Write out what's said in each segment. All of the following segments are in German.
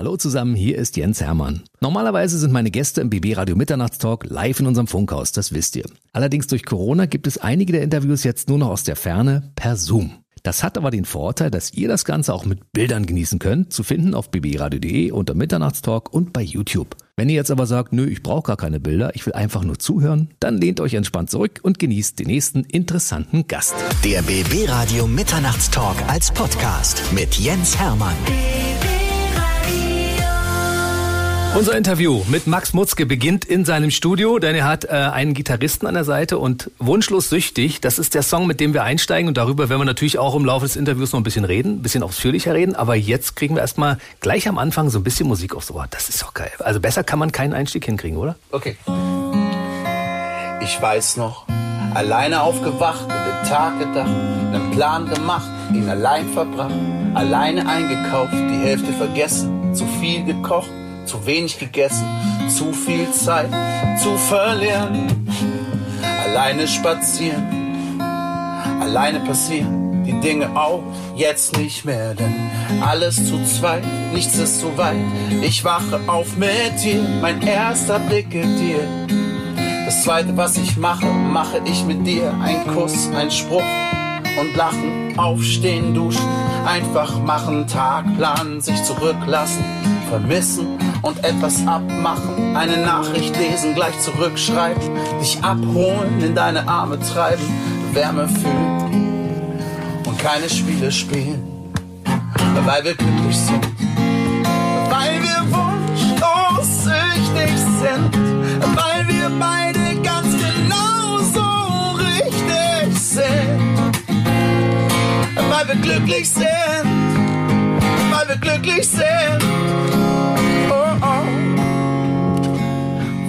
Hallo zusammen, hier ist Jens Hermann. Normalerweise sind meine Gäste im BB Radio Mitternachtstalk live in unserem Funkhaus, das wisst ihr. Allerdings durch Corona gibt es einige der Interviews jetzt nur noch aus der Ferne per Zoom. Das hat aber den Vorteil, dass ihr das Ganze auch mit Bildern genießen könnt, zu finden auf bbradio.de unter Mitternachtstalk und bei YouTube. Wenn ihr jetzt aber sagt, nö, ich brauche gar keine Bilder, ich will einfach nur zuhören, dann lehnt euch entspannt zurück und genießt den nächsten interessanten Gast. Der BB Radio Mitternachtstalk als Podcast mit Jens Hermann. Unser Interview mit Max Mutzke beginnt in seinem Studio, denn er hat äh, einen Gitarristen an der Seite und Wunschlos süchtig, das ist der Song, mit dem wir einsteigen und darüber werden wir natürlich auch im Laufe des Interviews noch ein bisschen reden, ein bisschen ausführlicher reden, aber jetzt kriegen wir erstmal gleich am Anfang so ein bisschen Musik aufs Ohr. Das ist doch geil. Also besser kann man keinen Einstieg hinkriegen, oder? Okay. Ich weiß noch, alleine aufgewacht, mit dem Tag gedacht, einen Plan gemacht, ihn allein verbracht, alleine eingekauft, die Hälfte vergessen, zu viel gekocht zu wenig gegessen, zu viel Zeit zu verlieren. Alleine spazieren, alleine passieren die Dinge auch jetzt nicht mehr, denn alles zu zweit, nichts ist so weit. Ich wache auf mit dir, mein erster Blick in dir. Das zweite, was ich mache, mache ich mit dir. Ein Kuss, ein Spruch und Lachen, aufstehen, duschen, einfach machen, Tag planen, sich zurücklassen, vermissen und etwas abmachen. Eine Nachricht lesen, gleich zurückschreiben, dich abholen, in deine Arme treiben, Wärme fühlen und keine Spiele spielen, weil wir glücklich sind, weil wir wunschlos süchtig sind, weil wir glücklich sind, weil wir glücklich sind.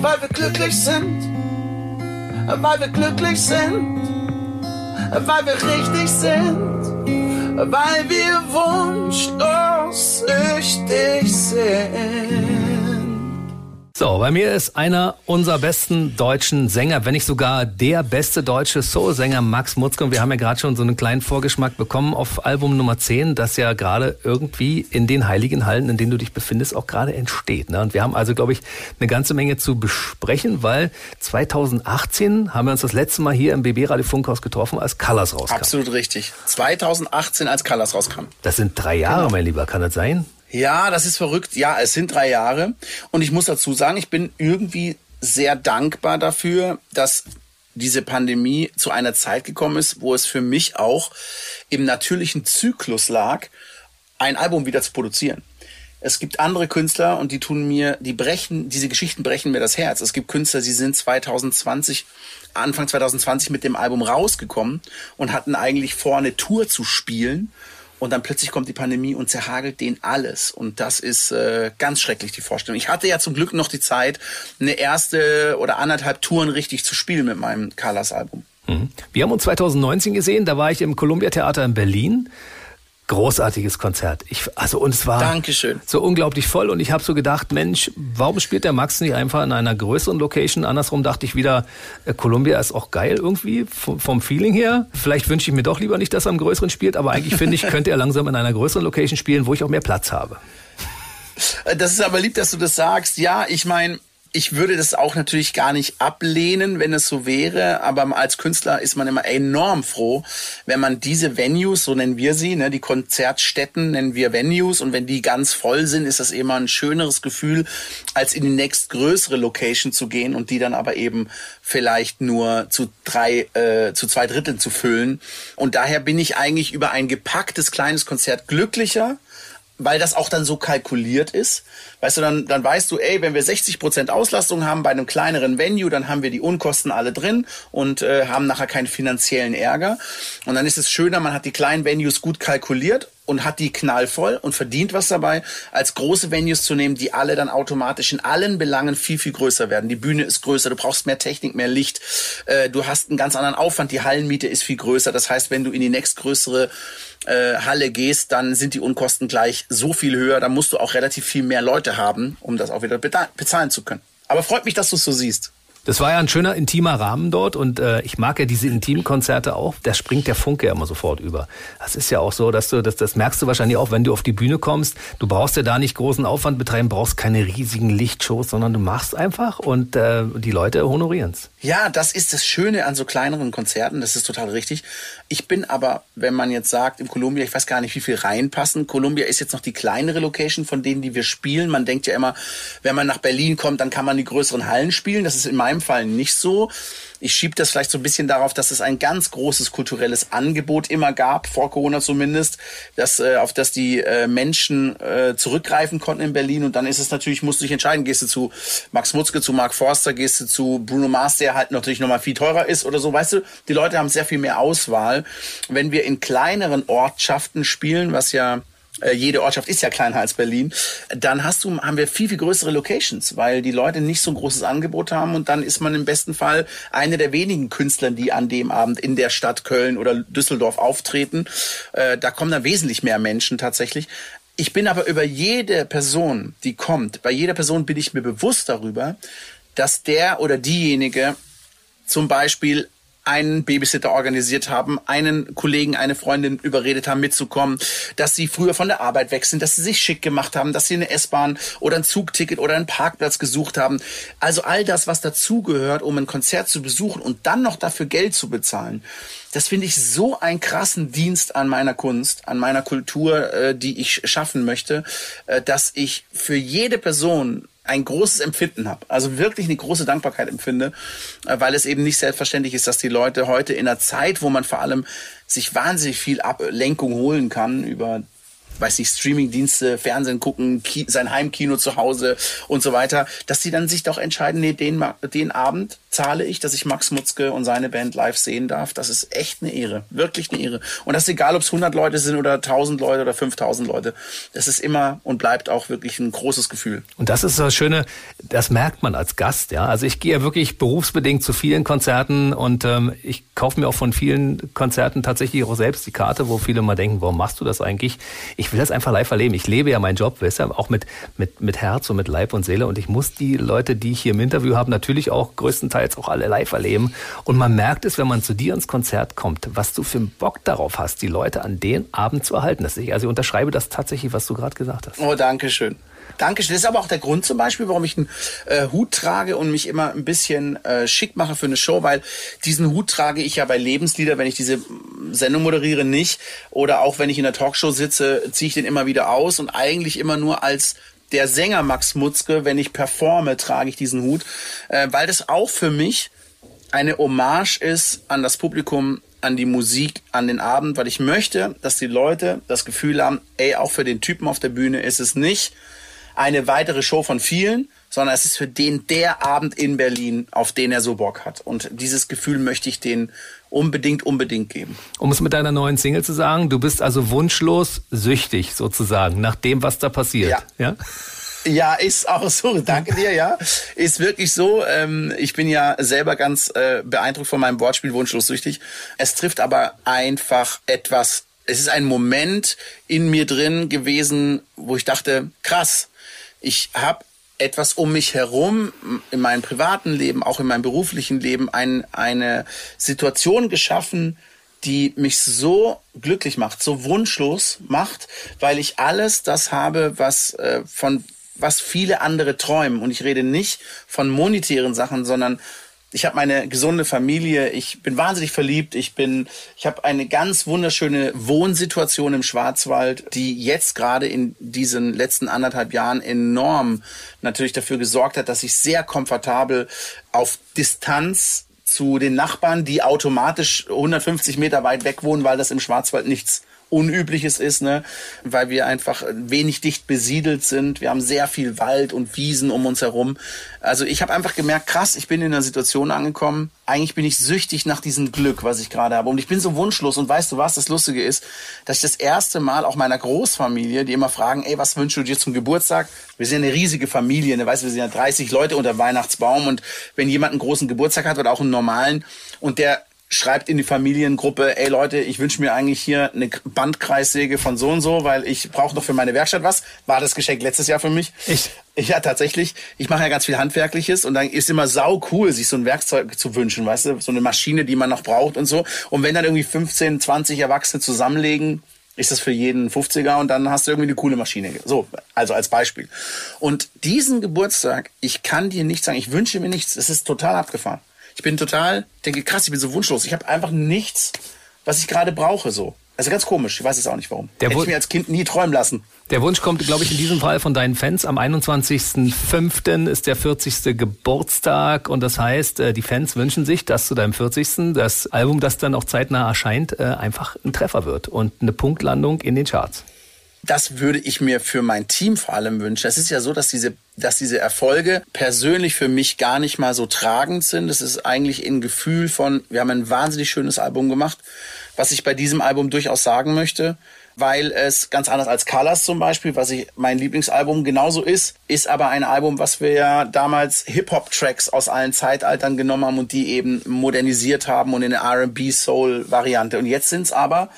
weil wir glücklich sind, weil wir glücklich sind, weil wir richtig sind, weil wir wunschlos süchtig sind. So, bei mir ist einer unserer besten deutschen Sänger, wenn nicht sogar der beste deutsche Soul-Sänger Max Mutzke. Und wir haben ja gerade schon so einen kleinen Vorgeschmack bekommen auf Album Nummer 10, das ja gerade irgendwie in den heiligen Hallen, in denen du dich befindest, auch gerade entsteht. Ne? Und wir haben also, glaube ich, eine ganze Menge zu besprechen, weil 2018 haben wir uns das letzte Mal hier im BB Radio Funkhaus getroffen, als Colors rauskam. Absolut richtig. 2018, als Colors rauskam. Das sind drei Jahre, genau. mein Lieber, kann das sein? Ja, das ist verrückt. Ja, es sind drei Jahre. Und ich muss dazu sagen, ich bin irgendwie sehr dankbar dafür, dass diese Pandemie zu einer Zeit gekommen ist, wo es für mich auch im natürlichen Zyklus lag, ein Album wieder zu produzieren. Es gibt andere Künstler und die tun mir, die brechen, diese Geschichten brechen mir das Herz. Es gibt Künstler, die sind 2020, Anfang 2020 mit dem Album rausgekommen und hatten eigentlich vor, eine Tour zu spielen und dann plötzlich kommt die Pandemie und zerhagelt den alles. Und das ist äh, ganz schrecklich, die Vorstellung. Ich hatte ja zum Glück noch die Zeit, eine erste oder anderthalb Touren richtig zu spielen mit meinem Carlas-Album. Mhm. Wir haben uns 2019 gesehen, da war ich im Columbia Theater in Berlin großartiges Konzert. Ich, also und es war Dankeschön. so unglaublich voll und ich habe so gedacht, Mensch, warum spielt der Max nicht einfach in einer größeren Location? Andersrum dachte ich wieder, äh, Columbia ist auch geil irgendwie vom, vom Feeling her. Vielleicht wünsche ich mir doch lieber nicht, dass er am größeren spielt, aber eigentlich finde ich, könnte er langsam in einer größeren Location spielen, wo ich auch mehr Platz habe. Das ist aber lieb, dass du das sagst. Ja, ich meine, ich würde das auch natürlich gar nicht ablehnen, wenn es so wäre, aber als Künstler ist man immer enorm froh, wenn man diese Venues, so nennen wir sie, ne, die Konzertstätten nennen wir Venues und wenn die ganz voll sind, ist das immer ein schöneres Gefühl, als in die nächstgrößere Location zu gehen und die dann aber eben vielleicht nur zu drei, äh, zu zwei Dritteln zu füllen. Und daher bin ich eigentlich über ein gepacktes kleines Konzert glücklicher, weil das auch dann so kalkuliert ist. Weißt du, dann, dann weißt du, ey, wenn wir 60 Prozent Auslastung haben bei einem kleineren Venue, dann haben wir die Unkosten alle drin und äh, haben nachher keinen finanziellen Ärger. Und dann ist es schöner, man hat die kleinen Venues gut kalkuliert und hat die knallvoll und verdient was dabei, als große Venues zu nehmen, die alle dann automatisch in allen Belangen viel, viel größer werden. Die Bühne ist größer, du brauchst mehr Technik, mehr Licht, äh, du hast einen ganz anderen Aufwand, die Hallenmiete ist viel größer. Das heißt, wenn du in die nächstgrößere äh, Halle gehst, dann sind die Unkosten gleich so viel höher, dann musst du auch relativ viel mehr Leute haben, um das auch wieder bezahlen zu können. Aber freut mich, dass du es so siehst. Das war ja ein schöner intimer Rahmen dort und äh, ich mag ja diese intimen Konzerte auch. Da springt der Funke ja immer sofort über. Das ist ja auch so, dass du das, das merkst du wahrscheinlich auch, wenn du auf die Bühne kommst. Du brauchst ja da nicht großen Aufwand betreiben, brauchst keine riesigen Lichtshows, sondern du machst einfach und äh, die Leute honorieren's. Ja, das ist das Schöne an so kleineren Konzerten. Das ist total richtig. Ich bin aber, wenn man jetzt sagt, im Columbia, ich weiß gar nicht, wie viel reinpassen. Columbia ist jetzt noch die kleinere Location von denen, die wir spielen. Man denkt ja immer, wenn man nach Berlin kommt, dann kann man die größeren Hallen spielen. Das ist in meinem Fall nicht so. Ich schiebe das vielleicht so ein bisschen darauf, dass es ein ganz großes kulturelles Angebot immer gab, vor Corona zumindest, dass, äh, auf das die äh, Menschen äh, zurückgreifen konnten in Berlin. Und dann ist es natürlich, musst du dich entscheiden, gehst du zu Max Mutzke, zu Mark Forster, gehst du zu Bruno Mars, der halt natürlich nochmal viel teurer ist oder so. Weißt du, die Leute haben sehr viel mehr Auswahl. Wenn wir in kleineren Ortschaften spielen, was ja jede Ortschaft ist ja kleiner als Berlin, dann hast du, haben wir viel, viel größere Locations, weil die Leute nicht so ein großes Angebot haben und dann ist man im besten Fall eine der wenigen Künstler, die an dem Abend in der Stadt Köln oder Düsseldorf auftreten. Äh, da kommen dann wesentlich mehr Menschen tatsächlich. Ich bin aber über jede Person, die kommt, bei jeder Person bin ich mir bewusst darüber, dass der oder diejenige zum Beispiel einen Babysitter organisiert haben, einen Kollegen, eine Freundin überredet haben, mitzukommen, dass sie früher von der Arbeit weg sind, dass sie sich schick gemacht haben, dass sie eine S-Bahn oder ein Zugticket oder einen Parkplatz gesucht haben. Also all das, was dazugehört, um ein Konzert zu besuchen und dann noch dafür Geld zu bezahlen. Das finde ich so einen krassen Dienst an meiner Kunst, an meiner Kultur, äh, die ich schaffen möchte, äh, dass ich für jede Person ein großes Empfinden habe, also wirklich eine große Dankbarkeit empfinde, äh, weil es eben nicht selbstverständlich ist, dass die Leute heute in einer Zeit, wo man vor allem sich wahnsinnig viel Ablenkung holen kann über weiß nicht, Streamingdienste, Fernsehen gucken, Ki sein Heimkino zu Hause und so weiter, dass sie dann sich doch entscheiden, nee, den, den Abend zahle ich, dass ich Max Mutzke und seine Band live sehen darf. Das ist echt eine Ehre, wirklich eine Ehre. Und das ist egal, ob es 100 Leute sind oder 1000 Leute oder 5000 Leute. Das ist immer und bleibt auch wirklich ein großes Gefühl. Und das ist das Schöne, das merkt man als Gast, ja. Also ich gehe ja wirklich berufsbedingt zu vielen Konzerten und ähm, ich kaufe mir auch von vielen Konzerten tatsächlich auch selbst die Karte, wo viele mal denken, warum machst du das eigentlich? Ich will das einfach live erleben. Ich lebe ja meinen Job, weißt du, auch mit, mit, mit Herz und mit Leib und Seele und ich muss die Leute, die ich hier im Interview habe, natürlich auch größtenteils jetzt auch alle live erleben. Und man merkt es, wenn man zu dir ins Konzert kommt, was du für einen Bock darauf hast, die Leute an den Abend zu erhalten. also ich unterschreibe das tatsächlich, was du gerade gesagt hast. Oh, danke schön. Dankeschön. Das ist aber auch der Grund zum Beispiel, warum ich einen äh, Hut trage und mich immer ein bisschen äh, schick mache für eine Show, weil diesen Hut trage ich ja bei Lebenslieder, wenn ich diese Sendung moderiere, nicht. Oder auch wenn ich in der Talkshow sitze, ziehe ich den immer wieder aus und eigentlich immer nur als der Sänger Max Mutzke, wenn ich performe, trage ich diesen Hut, äh, weil das auch für mich eine Hommage ist an das Publikum, an die Musik, an den Abend, weil ich möchte, dass die Leute das Gefühl haben, ey, auch für den Typen auf der Bühne ist es nicht eine weitere Show von vielen, sondern es ist für den der Abend in Berlin, auf den er so Bock hat. Und dieses Gefühl möchte ich denen unbedingt, unbedingt geben. Um es mit deiner neuen Single zu sagen, du bist also wunschlos süchtig sozusagen nach dem, was da passiert. Ja. ja? Ja, ist auch so. Danke dir, ja. Ist wirklich so. Ähm, ich bin ja selber ganz äh, beeindruckt von meinem Wortspiel Wunschlos süchtig. Es trifft aber einfach etwas. Es ist ein Moment in mir drin gewesen, wo ich dachte, krass, ich habe etwas um mich herum, in meinem privaten Leben, auch in meinem beruflichen Leben, ein, eine Situation geschaffen, die mich so glücklich macht, so wunschlos macht, weil ich alles das habe, was äh, von was viele andere träumen. Und ich rede nicht von monetären Sachen, sondern ich habe meine gesunde Familie, ich bin wahnsinnig verliebt, ich bin, ich habe eine ganz wunderschöne Wohnsituation im Schwarzwald, die jetzt gerade in diesen letzten anderthalb Jahren enorm natürlich dafür gesorgt hat, dass ich sehr komfortabel auf Distanz zu den Nachbarn, die automatisch 150 Meter weit weg wohnen, weil das im Schwarzwald nichts Unübliches ist, ne? weil wir einfach wenig dicht besiedelt sind. Wir haben sehr viel Wald und Wiesen um uns herum. Also ich habe einfach gemerkt, krass, ich bin in einer Situation angekommen. Eigentlich bin ich süchtig nach diesem Glück, was ich gerade habe. Und ich bin so wunschlos. Und weißt du was, das Lustige ist, dass ich das erste Mal auch meiner Großfamilie, die immer fragen, ey, was wünschst du dir zum Geburtstag? Wir sind eine riesige Familie, ne? weißt du, wir sind ja 30 Leute unter Weihnachtsbaum. Und wenn jemand einen großen Geburtstag hat oder auch einen normalen und der schreibt in die Familiengruppe, ey Leute, ich wünsche mir eigentlich hier eine Bandkreissäge von so und so, weil ich brauche noch für meine Werkstatt was. War das Geschenk letztes Jahr für mich. Echt? Ja, tatsächlich. Ich mache ja ganz viel Handwerkliches und dann ist immer sau cool, sich so ein Werkzeug zu wünschen, weißt du, so eine Maschine, die man noch braucht und so. Und wenn dann irgendwie 15, 20 Erwachsene zusammenlegen, ist das für jeden 50er und dann hast du irgendwie eine coole Maschine. So, also als Beispiel. Und diesen Geburtstag, ich kann dir nicht sagen, ich wünsche mir nichts, es ist total abgefahren. Ich bin total, denke, krass, ich bin so wunschlos. Ich habe einfach nichts, was ich gerade brauche, so. Also ganz komisch, ich weiß es auch nicht warum. Der Hätte ich mir als Kind nie träumen lassen. Der Wunsch kommt, glaube ich, in diesem Fall von deinen Fans. Am 21.05. ist der 40. Geburtstag und das heißt, äh, die Fans wünschen sich, dass zu deinem 40. das Album, das dann auch zeitnah erscheint, äh, einfach ein Treffer wird und eine Punktlandung in den Charts. Das würde ich mir für mein Team vor allem wünschen. Es ist ja so, dass diese, dass diese Erfolge persönlich für mich gar nicht mal so tragend sind. Es ist eigentlich ein Gefühl von, wir haben ein wahnsinnig schönes Album gemacht. Was ich bei diesem Album durchaus sagen möchte, weil es ganz anders als Colors zum Beispiel, was ich mein Lieblingsalbum genauso ist, ist aber ein Album, was wir ja damals Hip-Hop-Tracks aus allen Zeitaltern genommen haben und die eben modernisiert haben und in eine R&B-Soul-Variante. Und jetzt sind es aber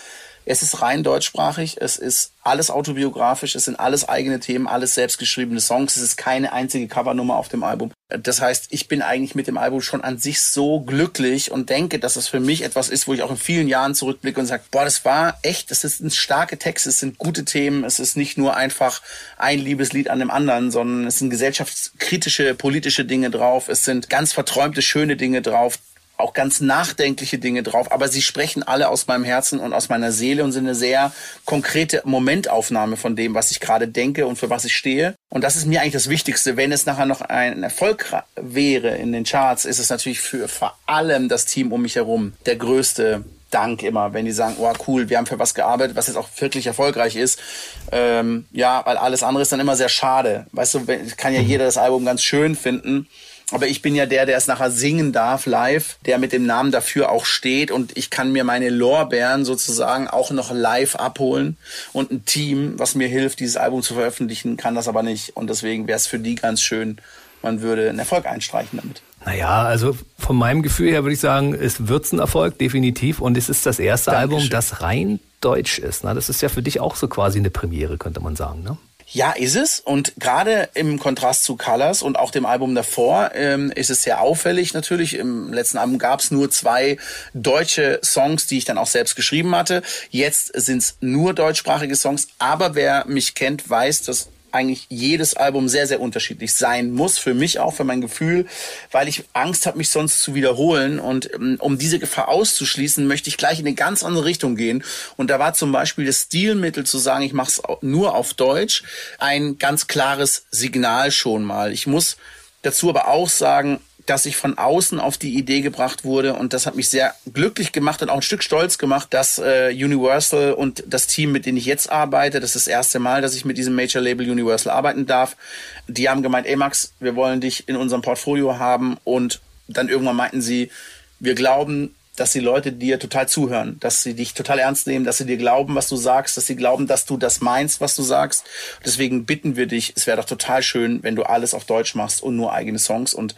es ist rein deutschsprachig, es ist alles autobiografisch, es sind alles eigene Themen, alles selbstgeschriebene Songs, es ist keine einzige Covernummer auf dem Album. Das heißt, ich bin eigentlich mit dem Album schon an sich so glücklich und denke, dass es für mich etwas ist, wo ich auch in vielen Jahren zurückblicke und sage, boah, das war echt, das ein starke Text, es sind gute Themen, es ist nicht nur einfach ein Liebeslied an dem anderen, sondern es sind gesellschaftskritische, politische Dinge drauf, es sind ganz verträumte, schöne Dinge drauf, auch ganz nachdenkliche Dinge drauf, aber sie sprechen alle aus meinem Herzen und aus meiner Seele und sind eine sehr konkrete Momentaufnahme von dem, was ich gerade denke und für was ich stehe. Und das ist mir eigentlich das Wichtigste. Wenn es nachher noch ein Erfolg wäre in den Charts, ist es natürlich für vor allem das Team um mich herum der größte Dank immer, wenn die sagen, oh cool, wir haben für was gearbeitet, was jetzt auch wirklich erfolgreich ist. Ähm, ja, weil alles andere ist dann immer sehr schade. Weißt du, kann ja mhm. jeder das Album ganz schön finden. Aber ich bin ja der, der es nachher singen darf live, der mit dem Namen dafür auch steht und ich kann mir meine Lorbeeren sozusagen auch noch live abholen und ein Team, was mir hilft, dieses Album zu veröffentlichen, kann das aber nicht und deswegen wäre es für die ganz schön, man würde einen Erfolg einstreichen damit. Naja, also von meinem Gefühl her würde ich sagen, es wird ein Erfolg, definitiv. Und es ist das erste Dankeschön. Album, das rein deutsch ist. Das ist ja für dich auch so quasi eine Premiere, könnte man sagen. Ne? Ja, ist es. Und gerade im Kontrast zu Colors und auch dem Album davor ähm, ist es sehr auffällig natürlich. Im letzten Album gab es nur zwei deutsche Songs, die ich dann auch selbst geschrieben hatte. Jetzt sind es nur deutschsprachige Songs. Aber wer mich kennt, weiß, dass eigentlich jedes Album sehr, sehr unterschiedlich sein muss, für mich auch, für mein Gefühl, weil ich Angst habe, mich sonst zu wiederholen. Und ähm, um diese Gefahr auszuschließen, möchte ich gleich in eine ganz andere Richtung gehen. Und da war zum Beispiel das Stilmittel zu sagen, ich mache es nur auf Deutsch, ein ganz klares Signal schon mal. Ich muss dazu aber auch sagen, dass ich von außen auf die Idee gebracht wurde und das hat mich sehr glücklich gemacht und auch ein Stück stolz gemacht, dass äh, Universal und das Team, mit dem ich jetzt arbeite, das ist das erste Mal, dass ich mit diesem Major Label Universal arbeiten darf, die haben gemeint, ey Max, wir wollen dich in unserem Portfolio haben und dann irgendwann meinten sie, wir glauben, dass die Leute dir total zuhören, dass sie dich total ernst nehmen, dass sie dir glauben, was du sagst, dass sie glauben, dass du das meinst, was du sagst. Deswegen bitten wir dich, es wäre doch total schön, wenn du alles auf Deutsch machst und nur eigene Songs. Und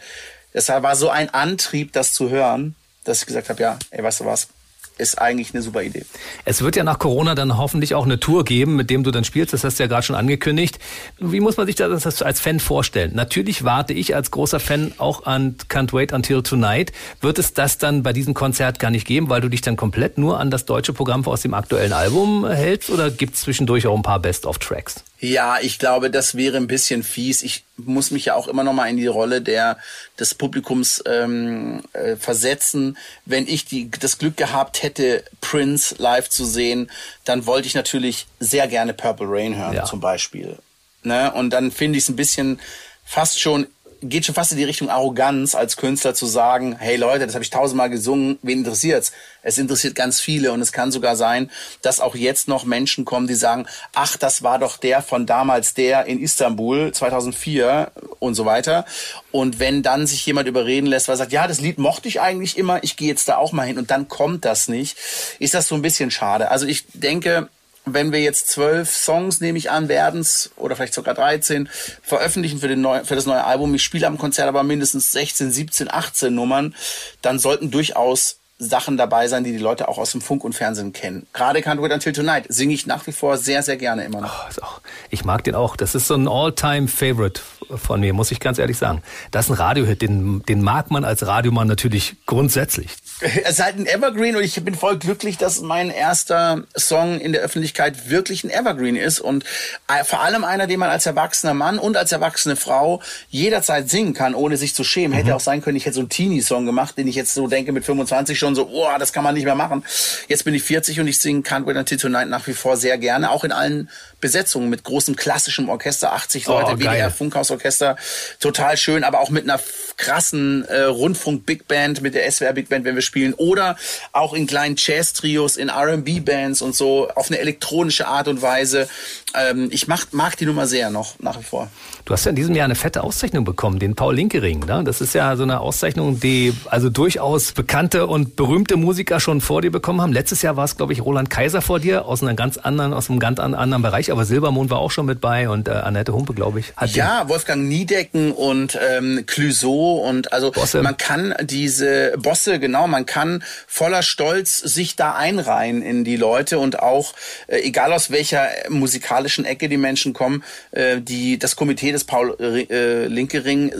es war so ein Antrieb, das zu hören, dass ich gesagt habe, ja, ey, weißt du was, ist eigentlich eine super Idee. Es wird ja nach Corona dann hoffentlich auch eine Tour geben, mit dem du dann spielst. Das hast du ja gerade schon angekündigt. Wie muss man sich das als Fan vorstellen? Natürlich warte ich als großer Fan auch an Can't Wait Until Tonight. Wird es das dann bei diesem Konzert gar nicht geben, weil du dich dann komplett nur an das deutsche Programm aus dem aktuellen Album hältst? Oder gibt es zwischendurch auch ein paar Best-of-Tracks? Ja, ich glaube, das wäre ein bisschen fies. Ich muss mich ja auch immer noch mal in die Rolle der des Publikums ähm, äh, versetzen. Wenn ich die, das Glück gehabt hätte, Prince live zu sehen, dann wollte ich natürlich sehr gerne Purple Rain hören, ja. zum Beispiel. Ne? Und dann finde ich es ein bisschen fast schon geht schon fast in die Richtung Arroganz als Künstler zu sagen, hey Leute, das habe ich tausendmal gesungen, wen interessiert's? Es interessiert ganz viele und es kann sogar sein, dass auch jetzt noch Menschen kommen, die sagen, ach, das war doch der von damals der in Istanbul 2004 und so weiter. Und wenn dann sich jemand überreden lässt, weil er sagt, ja, das Lied mochte ich eigentlich immer, ich gehe jetzt da auch mal hin und dann kommt das nicht, ist das so ein bisschen schade. Also ich denke, wenn wir jetzt zwölf Songs, nehme ich an, werden's oder vielleicht sogar 13 veröffentlichen für, den neu, für das neue Album. Ich spiele am Konzert aber mindestens 16, 17, 18 Nummern. Dann sollten durchaus Sachen dabei sein, die die Leute auch aus dem Funk und Fernsehen kennen. Gerade Can't Wait Until Tonight singe ich nach wie vor sehr, sehr gerne immer noch. Oh, ich mag den auch. Das ist so ein All-Time-Favorite von mir, muss ich ganz ehrlich sagen. Das ist ein Radiohit, den, den mag man als Radiomann natürlich grundsätzlich. Es ist halt ein Evergreen und ich bin voll glücklich, dass mein erster Song in der Öffentlichkeit wirklich ein Evergreen ist und äh, vor allem einer, den man als erwachsener Mann und als erwachsene Frau jederzeit singen kann, ohne sich zu schämen. Mhm. Hätte auch sein können, ich hätte so einen Teenie-Song gemacht, den ich jetzt so denke mit 25 schon so, oh, das kann man nicht mehr machen. Jetzt bin ich 40 und ich singe Can't Wait Until Tonight nach wie vor sehr gerne, auch in allen Besetzungen mit großem klassischem Orchester, 80 Leute, oh, WDR Funkhausorchester, total schön, aber auch mit einer krassen äh, Rundfunk Big Band, mit der SWR Big Band, wenn wir spielen, oder auch in kleinen Jazz-Trios, in R&B Bands und so, auf eine elektronische Art und Weise. Ähm, ich mach, mag die Nummer sehr noch, nach wie vor. Du hast ja in diesem Jahr eine fette Auszeichnung bekommen, den Paul Linkering. Ne? Das ist ja so eine Auszeichnung, die also durchaus bekannte und berühmte Musiker schon vor dir bekommen haben. Letztes Jahr war es, glaube ich, Roland Kaiser vor dir, aus einem ganz anderen, aus einem ganz anderen Bereich, aber Silbermond war auch schon mit bei und äh, Annette Humpe, glaube ich. Hat ja, Wolfgang Niedecken und ähm, Clouseau und also Bosse. man kann diese Bosse, genau, man kann voller Stolz sich da einreihen in die Leute und auch, äh, egal aus welcher musikalischen Ecke die Menschen kommen, äh, die das Komitee des Paul äh, Linke Ring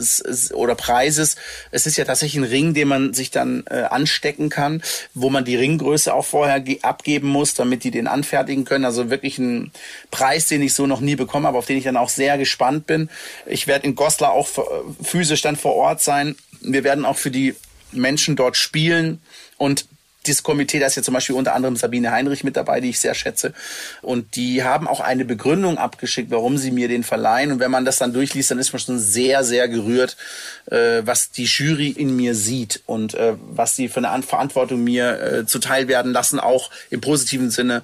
oder Preises, es ist ja tatsächlich ein Ring, den man sich dann äh, anstecken kann, wo man die Ringgröße auch vorher abgeben muss, damit die den anfertigen können. Also wirklich ein Preis, den ich so noch nie bekommen habe, auf den ich dann auch sehr gespannt bin. Ich werde in Goslar auch physisch dann vor Ort sein. Wir werden auch für die Menschen dort spielen und dieses Komitee, da ist ja zum Beispiel unter anderem Sabine Heinrich mit dabei, die ich sehr schätze. Und die haben auch eine Begründung abgeschickt, warum sie mir den verleihen. Und wenn man das dann durchliest, dann ist man schon sehr, sehr gerührt, äh, was die Jury in mir sieht und äh, was sie für eine Verantwortung mir äh, zuteil werden lassen, auch im positiven Sinne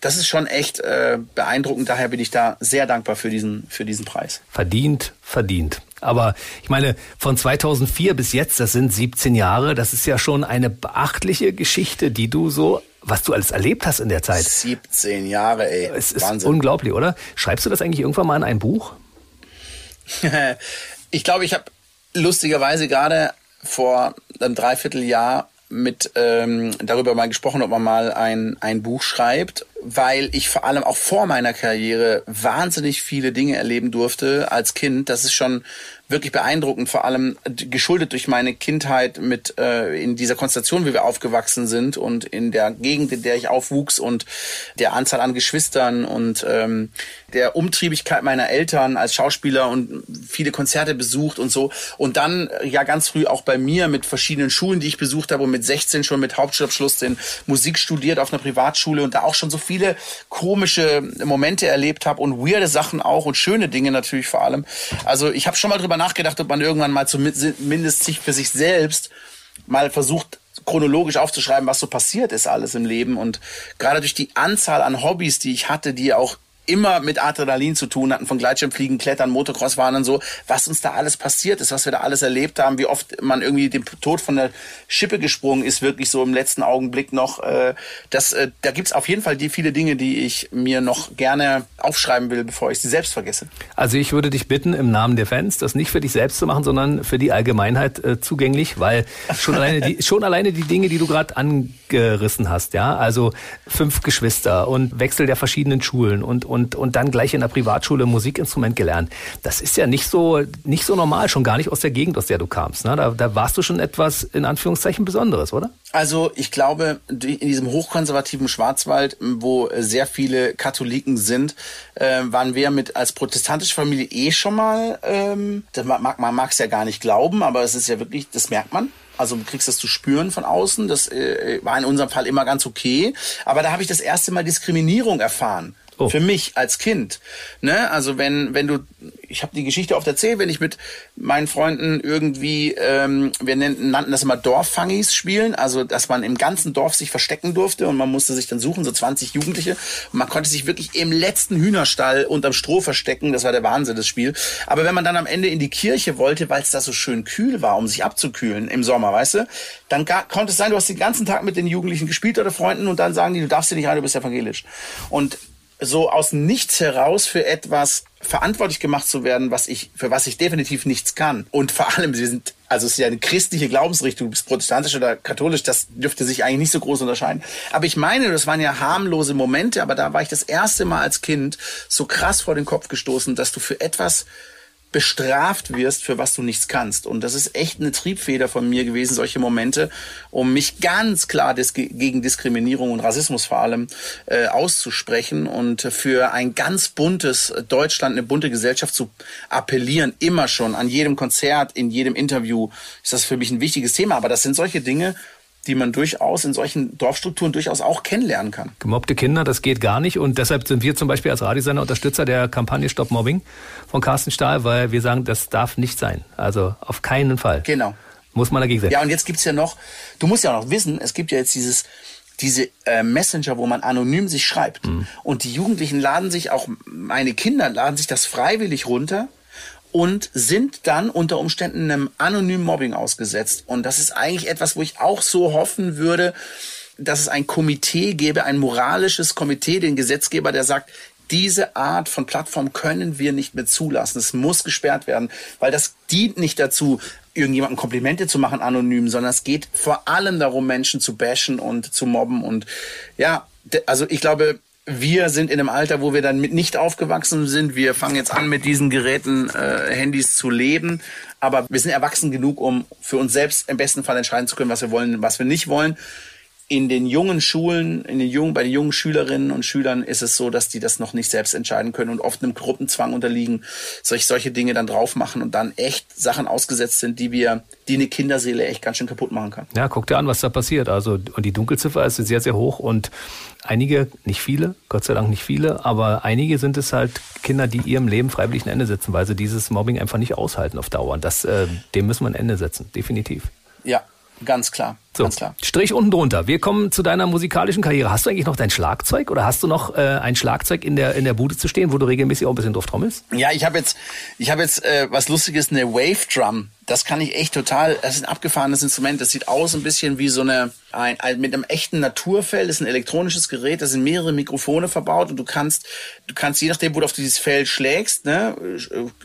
das ist schon echt äh, beeindruckend. Daher bin ich da sehr dankbar für diesen, für diesen Preis. Verdient, verdient. Aber ich meine, von 2004 bis jetzt, das sind 17 Jahre, das ist ja schon eine beachtliche Geschichte, die du so, was du alles erlebt hast in der Zeit. 17 Jahre, ey. Es ist Wahnsinn. unglaublich, oder? Schreibst du das eigentlich irgendwann mal in ein Buch? ich glaube, ich habe lustigerweise gerade vor einem Dreivierteljahr mit ähm, darüber mal gesprochen, ob man mal ein, ein Buch schreibt, weil ich vor allem auch vor meiner Karriere wahnsinnig viele Dinge erleben durfte als Kind. Das ist schon wirklich beeindruckend, vor allem geschuldet durch meine Kindheit mit äh, in dieser Konstellation, wie wir aufgewachsen sind und in der Gegend, in der ich aufwuchs und der Anzahl an Geschwistern und ähm, der Umtriebigkeit meiner Eltern als Schauspieler und viele Konzerte besucht und so. Und dann äh, ja ganz früh auch bei mir mit verschiedenen Schulen, die ich besucht habe und mit 16 schon mit Hauptschulabschluss den Musik studiert auf einer Privatschule und da auch schon so viele komische Momente erlebt habe und weirde Sachen auch und schöne Dinge natürlich vor allem. Also ich habe schon mal drüber nachgedacht, ob man irgendwann mal zumindest sich für sich selbst mal versucht chronologisch aufzuschreiben, was so passiert ist alles im Leben. Und gerade durch die Anzahl an Hobbys, die ich hatte, die auch immer mit Adrenalin zu tun hatten, von Gleitschirmfliegen, Klettern, Motocross fahren und so, was uns da alles passiert ist, was wir da alles erlebt haben, wie oft man irgendwie dem Tod von der Schippe gesprungen ist, wirklich so im letzten Augenblick noch. Äh, das, äh, da gibt's auf jeden Fall die viele Dinge, die ich mir noch gerne aufschreiben will, bevor ich sie selbst vergesse. Also ich würde dich bitten, im Namen der Fans, das nicht für dich selbst zu machen, sondern für die Allgemeinheit äh, zugänglich, weil schon alleine die, schon alleine die Dinge, die du gerade angerissen hast, ja, also fünf Geschwister und Wechsel der verschiedenen Schulen und, und und, und dann gleich in der Privatschule Musikinstrument gelernt. Das ist ja nicht so, nicht so normal, schon gar nicht aus der Gegend, aus der du kamst. Ne? Da, da warst du schon etwas, in Anführungszeichen, Besonderes, oder? Also ich glaube, in diesem hochkonservativen Schwarzwald, wo sehr viele Katholiken sind, äh, waren wir mit als protestantische Familie eh schon mal, ähm, mag, man mag es ja gar nicht glauben, aber es ist ja wirklich, das merkt man. Also du kriegst das zu spüren von außen. Das äh, war in unserem Fall immer ganz okay. Aber da habe ich das erste Mal Diskriminierung erfahren. Oh. Für mich als Kind. Ne? Also wenn, wenn du, ich habe die Geschichte oft erzählt, wenn ich mit meinen Freunden irgendwie, ähm, wir nannten, nannten das immer Dorffangis spielen, also dass man im ganzen Dorf sich verstecken durfte und man musste sich dann suchen, so 20 Jugendliche. Man konnte sich wirklich im letzten Hühnerstall unterm Stroh verstecken. Das war der Wahnsinn, das Spiel. Aber wenn man dann am Ende in die Kirche wollte, weil es da so schön kühl war, um sich abzukühlen im Sommer, weißt du, dann konnte es sein, du hast den ganzen Tag mit den Jugendlichen gespielt oder Freunden und dann sagen die, du darfst hier nicht rein, du bist evangelisch. Und so aus nichts heraus für etwas verantwortlich gemacht zu werden, was ich, für was ich definitiv nichts kann. Und vor allem, sie sind, also es ist ja eine christliche Glaubensrichtung, du bist protestantisch oder katholisch, das dürfte sich eigentlich nicht so groß unterscheiden. Aber ich meine, das waren ja harmlose Momente, aber da war ich das erste Mal als Kind so krass vor den Kopf gestoßen, dass du für etwas bestraft wirst, für was du nichts kannst. Und das ist echt eine Triebfeder von mir gewesen, solche Momente, um mich ganz klar dis gegen Diskriminierung und Rassismus vor allem äh, auszusprechen und für ein ganz buntes Deutschland, eine bunte Gesellschaft zu appellieren. Immer schon, an jedem Konzert, in jedem Interview ist das für mich ein wichtiges Thema. Aber das sind solche Dinge, die man durchaus in solchen Dorfstrukturen durchaus auch kennenlernen kann. Gemobbte Kinder, das geht gar nicht. Und deshalb sind wir zum Beispiel als Radiosender Unterstützer der Kampagne Stop Mobbing von Carsten Stahl, weil wir sagen, das darf nicht sein. Also auf keinen Fall. Genau. Muss man dagegen sein. Ja, und jetzt gibt's ja noch, du musst ja auch noch wissen, es gibt ja jetzt dieses, diese äh, Messenger, wo man anonym sich schreibt. Mhm. Und die Jugendlichen laden sich auch, meine Kinder laden sich das freiwillig runter und sind dann unter Umständen einem anonymen Mobbing ausgesetzt. Und das ist eigentlich etwas, wo ich auch so hoffen würde, dass es ein Komitee gäbe, ein moralisches Komitee, den Gesetzgeber, der sagt, diese Art von Plattform können wir nicht mehr zulassen. Es muss gesperrt werden, weil das dient nicht dazu, irgendjemandem Komplimente zu machen anonym, sondern es geht vor allem darum, Menschen zu bashen und zu mobben. Und ja, also ich glaube, wir sind in einem Alter, wo wir dann mit nicht aufgewachsen sind. Wir fangen jetzt an, mit diesen Geräten, äh, Handys zu leben. Aber wir sind erwachsen genug, um für uns selbst im besten Fall entscheiden zu können, was wir wollen, was wir nicht wollen in den jungen Schulen, in den jungen, bei den jungen Schülerinnen und Schülern ist es so, dass die das noch nicht selbst entscheiden können und oft einem Gruppenzwang unterliegen, solch, solche Dinge dann drauf machen und dann echt Sachen ausgesetzt sind, die wir, die eine Kinderseele echt ganz schön kaputt machen kann. Ja, guck dir an, was da passiert. Also, und die Dunkelziffer ist sehr, sehr hoch und einige, nicht viele, Gott sei Dank nicht viele, aber einige sind es halt Kinder, die ihrem Leben freiwillig ein Ende setzen, weil sie dieses Mobbing einfach nicht aushalten auf Dauer. Und das, äh, dem müssen wir ein Ende setzen, definitiv. Ja, Ganz klar. So, ganz klar. Strich unten drunter. Wir kommen zu deiner musikalischen Karriere. Hast du eigentlich noch dein Schlagzeug oder hast du noch äh, ein Schlagzeug in der in der Bude zu stehen, wo du regelmäßig auch ein bisschen drauf trommelst? Ja, ich habe jetzt ich habe jetzt äh, was lustiges, eine Wave Drum. Das kann ich echt total, das ist ein abgefahrenes Instrument. Das sieht aus ein bisschen wie so eine ein, ein mit einem echten Naturfell, das ist ein elektronisches Gerät, da sind mehrere Mikrofone verbaut und du kannst du kannst je nachdem, wo du auf dieses Fell schlägst, ne,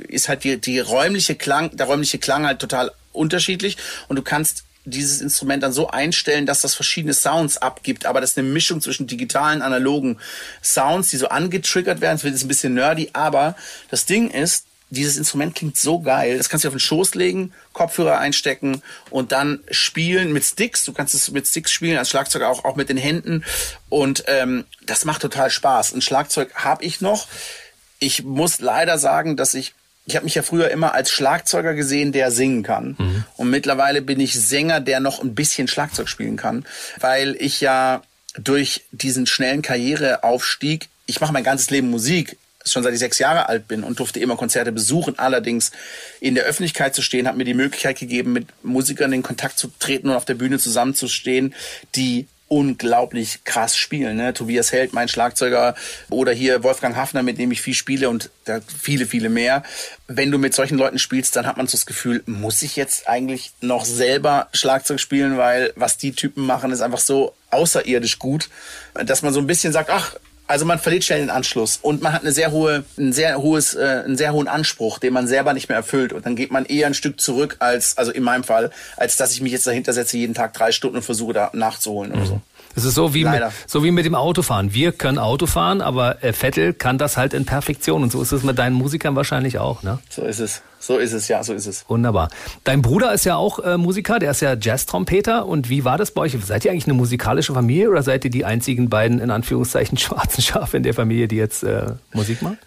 ist halt die die räumliche Klang, der räumliche Klang halt total unterschiedlich und du kannst dieses Instrument dann so einstellen, dass das verschiedene Sounds abgibt, aber das ist eine Mischung zwischen digitalen, analogen Sounds, die so angetriggert werden. Es wird jetzt ein bisschen nerdy, aber das Ding ist, dieses Instrument klingt so geil. Das kannst du auf den Schoß legen, Kopfhörer einstecken und dann spielen mit Sticks. Du kannst es mit Sticks spielen, als Schlagzeug auch, auch mit den Händen. Und ähm, das macht total Spaß. Ein Schlagzeug habe ich noch. Ich muss leider sagen, dass ich ich habe mich ja früher immer als Schlagzeuger gesehen, der singen kann. Mhm. Und mittlerweile bin ich Sänger, der noch ein bisschen Schlagzeug spielen kann, weil ich ja durch diesen schnellen Karriereaufstieg, ich mache mein ganzes Leben Musik, schon seit ich sechs Jahre alt bin und durfte immer Konzerte besuchen. Allerdings in der Öffentlichkeit zu stehen, hat mir die Möglichkeit gegeben, mit Musikern in Kontakt zu treten und auf der Bühne zusammenzustehen, die unglaublich krass spielen. Ne? Tobias Held, mein Schlagzeuger, oder hier Wolfgang Hafner, mit dem ich viel spiele und viele, viele mehr. Wenn du mit solchen Leuten spielst, dann hat man so das Gefühl, muss ich jetzt eigentlich noch selber Schlagzeug spielen, weil was die Typen machen, ist einfach so außerirdisch gut, dass man so ein bisschen sagt, ach, also man verliert schnell den Anschluss und man hat eine sehr hohe, ein sehr hohes, äh, einen sehr hohen Anspruch, den man selber nicht mehr erfüllt und dann geht man eher ein Stück zurück als, also in meinem Fall, als dass ich mich jetzt dahinter setze jeden Tag drei Stunden und versuche da nachzuholen oder so. Es ist so wie, mit, so wie mit dem Autofahren. Wir können Autofahren, aber äh, Vettel kann das halt in Perfektion. Und so ist es mit deinen Musikern wahrscheinlich auch, ne? So ist es. So ist es, ja, so ist es. Wunderbar. Dein Bruder ist ja auch äh, Musiker, der ist ja Jazz-Trompeter. Und wie war das bei euch? Seid ihr eigentlich eine musikalische Familie oder seid ihr die einzigen beiden, in Anführungszeichen, schwarzen Schafe in der Familie, die jetzt äh, Musik machen?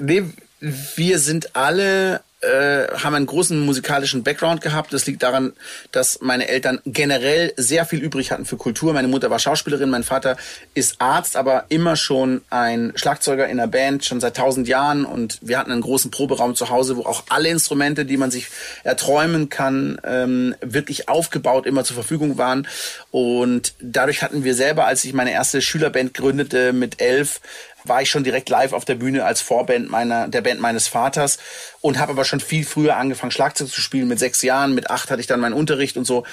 Nee, wir sind alle äh, haben einen großen musikalischen Background gehabt. Das liegt daran, dass meine Eltern generell sehr viel übrig hatten für Kultur. Meine Mutter war Schauspielerin, mein Vater ist Arzt, aber immer schon ein Schlagzeuger in der Band, schon seit tausend Jahren. Und wir hatten einen großen Proberaum zu Hause, wo auch alle Instrumente, die man sich erträumen kann, ähm, wirklich aufgebaut immer zur Verfügung waren. Und dadurch hatten wir selber, als ich meine erste Schülerband gründete mit elf, war ich schon direkt live auf der Bühne als Vorband meiner, der Band meines Vaters und habe aber schon viel früher angefangen, Schlagzeug zu spielen. Mit sechs Jahren, mit acht hatte ich dann meinen Unterricht und so.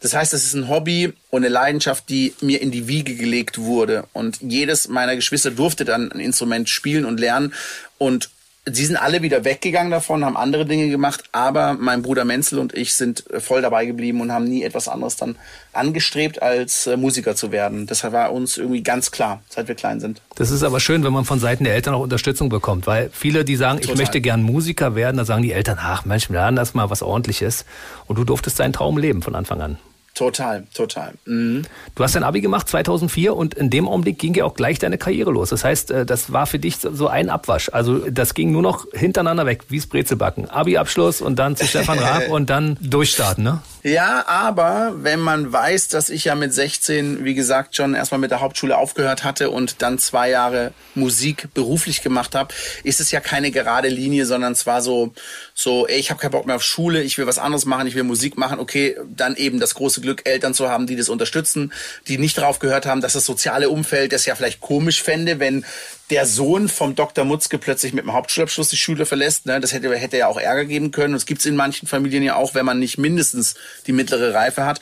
Das heißt, es ist ein Hobby und eine Leidenschaft, die mir in die Wiege gelegt wurde. Und jedes meiner Geschwister durfte dann ein Instrument spielen und lernen. Und Sie sind alle wieder weggegangen davon, haben andere Dinge gemacht, aber mein Bruder Menzel und ich sind voll dabei geblieben und haben nie etwas anderes dann angestrebt, als äh, Musiker zu werden. Deshalb war uns irgendwie ganz klar, seit wir klein sind. Das ist aber schön, wenn man von Seiten der Eltern auch Unterstützung bekommt, weil viele, die sagen, Total. ich möchte gern Musiker werden, da sagen die Eltern, ach Mensch, wir lernen das mal was ordentliches. Und du durftest deinen Traum leben von Anfang an. Total, total. Mhm. Du hast dein Abi gemacht 2004 und in dem Augenblick ging ja auch gleich deine Karriere los. Das heißt, äh, das war für dich so ein Abwasch. Also das ging nur noch hintereinander weg, wie's Brezelbacken. Abi-Abschluss und dann zu Stefan Raab und dann durchstarten, ne? Ja, aber wenn man weiß, dass ich ja mit 16, wie gesagt, schon erstmal mit der Hauptschule aufgehört hatte und dann zwei Jahre Musik beruflich gemacht habe, ist es ja keine gerade Linie, sondern zwar so, so, ey, ich habe keinen Bock mehr auf Schule, ich will was anderes machen, ich will Musik machen. Okay, dann eben das große Glück, Eltern zu haben, die das unterstützen, die nicht darauf gehört haben, dass das soziale Umfeld das ja vielleicht komisch fände, wenn der Sohn vom Dr. Mutzke plötzlich mit dem Hauptschulabschluss die Schule verlässt. Ne? Das hätte, hätte ja auch Ärger geben können. Das gibt's in manchen Familien ja auch, wenn man nicht mindestens die mittlere Reife hat.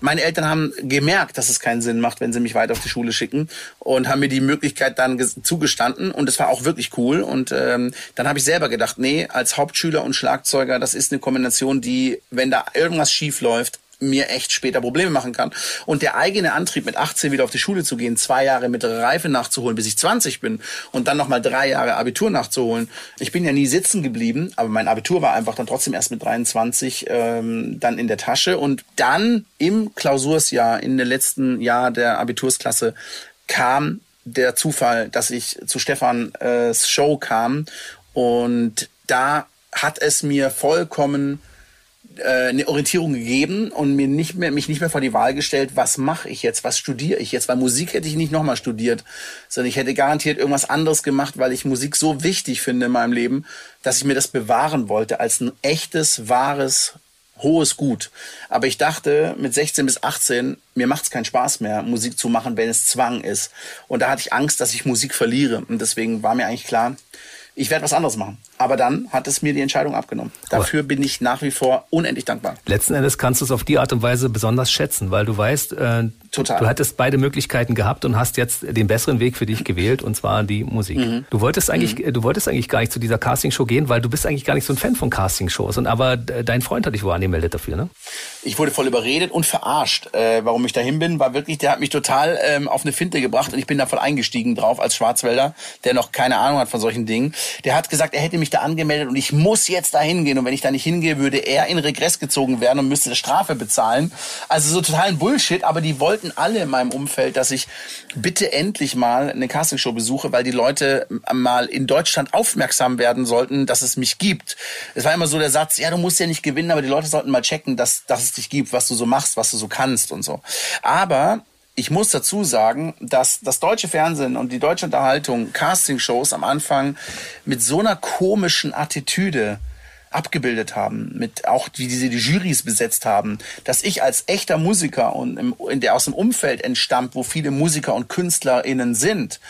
Meine Eltern haben gemerkt, dass es keinen Sinn macht, wenn sie mich weiter auf die Schule schicken und haben mir die Möglichkeit dann zugestanden und es war auch wirklich cool. Und ähm, dann habe ich selber gedacht, nee, als Hauptschüler und Schlagzeuger, das ist eine Kombination, die, wenn da irgendwas schief läuft, mir echt später Probleme machen kann. Und der eigene Antrieb, mit 18 wieder auf die Schule zu gehen, zwei Jahre mittlere Reife nachzuholen, bis ich 20 bin und dann nochmal drei Jahre Abitur nachzuholen. Ich bin ja nie sitzen geblieben, aber mein Abitur war einfach dann trotzdem erst mit 23 ähm, dann in der Tasche. Und dann im Klausursjahr, in der letzten Jahr der Abitursklasse, kam der Zufall, dass ich zu Stefans äh, Show kam und da hat es mir vollkommen äh, eine Orientierung gegeben und mir nicht mehr, mich nicht mehr vor die Wahl gestellt, was mache ich jetzt, was studiere ich jetzt, weil Musik hätte ich nicht nochmal studiert, sondern ich hätte garantiert irgendwas anderes gemacht, weil ich Musik so wichtig finde in meinem Leben, dass ich mir das bewahren wollte als ein echtes, wahres, hohes Gut. Aber ich dachte mit 16 bis 18, mir macht es keinen Spaß mehr, Musik zu machen, wenn es Zwang ist. Und da hatte ich Angst, dass ich Musik verliere. Und deswegen war mir eigentlich klar, ich werde was anderes machen. Aber dann hat es mir die Entscheidung abgenommen. Dafür bin ich nach wie vor unendlich dankbar. Letzten Endes kannst du es auf die Art und Weise besonders schätzen, weil du weißt, äh, Total. du hattest beide Möglichkeiten gehabt und hast jetzt den besseren Weg für dich gewählt und zwar die Musik. Mhm. Du wolltest eigentlich, mhm. du wolltest eigentlich gar nicht zu dieser Castingshow gehen, weil du bist eigentlich gar nicht so ein Fan von Castingshows. Und aber dein Freund hat dich wohl angemeldet dafür, ne? Ich wurde voll überredet und verarscht. Äh, warum ich dahin bin, war wirklich, der hat mich total ähm, auf eine Finte gebracht und ich bin da voll eingestiegen drauf als Schwarzwälder, der noch keine Ahnung hat von solchen Dingen. Der hat gesagt, er hätte mich da angemeldet und ich muss jetzt da hingehen. Und wenn ich da nicht hingehe, würde er in Regress gezogen werden und müsste Strafe bezahlen. Also so totalen Bullshit. Aber die wollten alle in meinem Umfeld, dass ich bitte endlich mal eine Castingshow besuche, weil die Leute mal in Deutschland aufmerksam werden sollten, dass es mich gibt. Es war immer so der Satz, ja, du musst ja nicht gewinnen, aber die Leute sollten mal checken, dass, dass es dich gibt, was du so machst, was du so kannst und so. Aber ich muss dazu sagen, dass das deutsche Fernsehen und die deutsche Unterhaltung Castingshows am Anfang mit so einer komischen Attitüde abgebildet haben, mit auch wie diese die Jurys besetzt haben, dass ich als echter Musiker und im, in der aus dem Umfeld entstammt, wo viele Musiker und KünstlerInnen sind,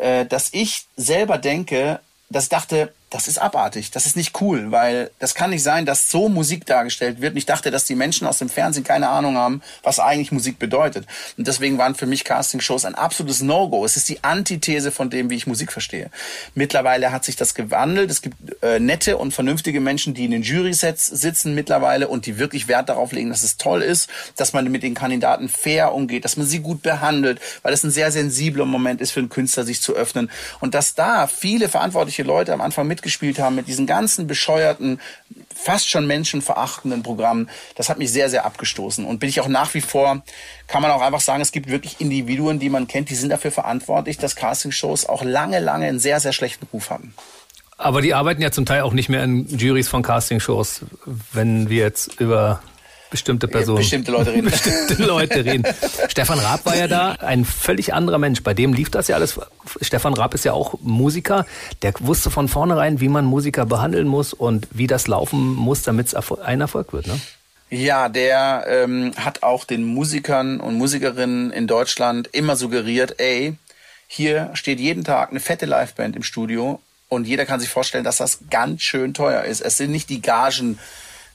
äh, dass ich selber denke, dass ich dachte, das ist abartig, das ist nicht cool, weil das kann nicht sein, dass so Musik dargestellt wird. Und ich dachte, dass die Menschen aus dem Fernsehen keine Ahnung haben, was eigentlich Musik bedeutet. Und deswegen waren für mich Castingshows ein absolutes No-Go. Es ist die Antithese von dem, wie ich Musik verstehe. Mittlerweile hat sich das gewandelt. Es gibt äh, nette und vernünftige Menschen, die in den Jury-Sets sitzen mittlerweile und die wirklich Wert darauf legen, dass es toll ist, dass man mit den Kandidaten fair umgeht, dass man sie gut behandelt, weil es ein sehr sensibler Moment ist für einen Künstler, sich zu öffnen. Und dass da viele verantwortliche Leute am Anfang mit mitgespielt haben mit diesen ganzen bescheuerten, fast schon menschenverachtenden Programmen, das hat mich sehr, sehr abgestoßen. Und bin ich auch nach wie vor, kann man auch einfach sagen, es gibt wirklich Individuen, die man kennt, die sind dafür verantwortlich, dass Castingshows auch lange, lange einen sehr, sehr schlechten Ruf haben. Aber die arbeiten ja zum Teil auch nicht mehr in Juries von Castingshows, wenn wir jetzt über bestimmte Personen. Bestimmte Leute reden. bestimmte Leute reden. Stefan Raab war ja da, ein völlig anderer Mensch. Bei dem lief das ja alles. Stefan Raab ist ja auch Musiker. Der wusste von vornherein, wie man Musiker behandeln muss und wie das laufen muss, damit es ein Erfolg wird. Ne? Ja, der ähm, hat auch den Musikern und Musikerinnen in Deutschland immer suggeriert, ey, hier steht jeden Tag eine fette Liveband im Studio und jeder kann sich vorstellen, dass das ganz schön teuer ist. Es sind nicht die Gagen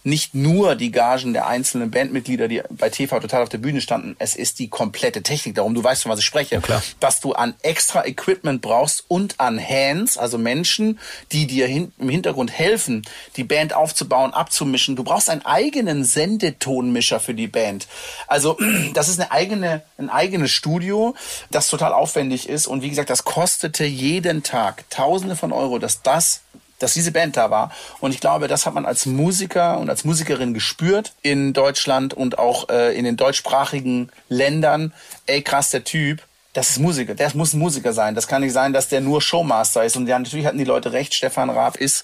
nicht nur die Gagen der einzelnen Bandmitglieder, die bei TV total auf der Bühne standen, es ist die komplette Technik. Darum, du weißt, von was ich spreche. Ja, klar. Dass du an extra Equipment brauchst und an Hands, also Menschen, die dir hin, im Hintergrund helfen, die Band aufzubauen, abzumischen. Du brauchst einen eigenen Sendetonmischer für die Band. Also, das ist eine eigene, ein eigenes Studio, das total aufwendig ist. Und wie gesagt, das kostete jeden Tag Tausende von Euro, dass das dass diese Band da war. Und ich glaube, das hat man als Musiker und als Musikerin gespürt in Deutschland und auch äh, in den deutschsprachigen Ländern. Ey, krass, der Typ. Das ist Musiker, der muss ein Musiker sein. Das kann nicht sein, dass der nur Showmaster ist. Und ja, natürlich hatten die Leute recht. Stefan Raab ist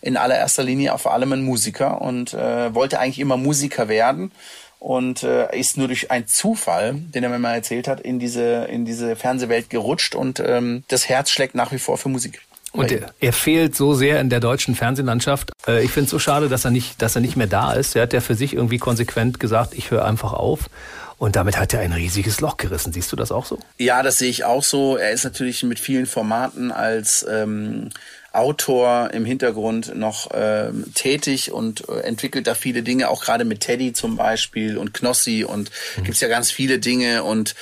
in allererster Linie auch vor allem ein Musiker und äh, wollte eigentlich immer Musiker werden und äh, ist nur durch einen Zufall, den er mir mal erzählt hat, in diese in diese Fernsehwelt gerutscht und ähm, das Herz schlägt nach wie vor für Musik. Und er, er, fehlt so sehr in der deutschen Fernsehlandschaft. Äh, ich finde es so schade, dass er nicht, dass er nicht mehr da ist. Er hat ja für sich irgendwie konsequent gesagt, ich höre einfach auf. Und damit hat er ein riesiges Loch gerissen. Siehst du das auch so? Ja, das sehe ich auch so. Er ist natürlich mit vielen Formaten als ähm, Autor im Hintergrund noch äh, tätig und äh, entwickelt da viele Dinge, auch gerade mit Teddy zum Beispiel und Knossi und mhm. gibt's ja ganz viele Dinge und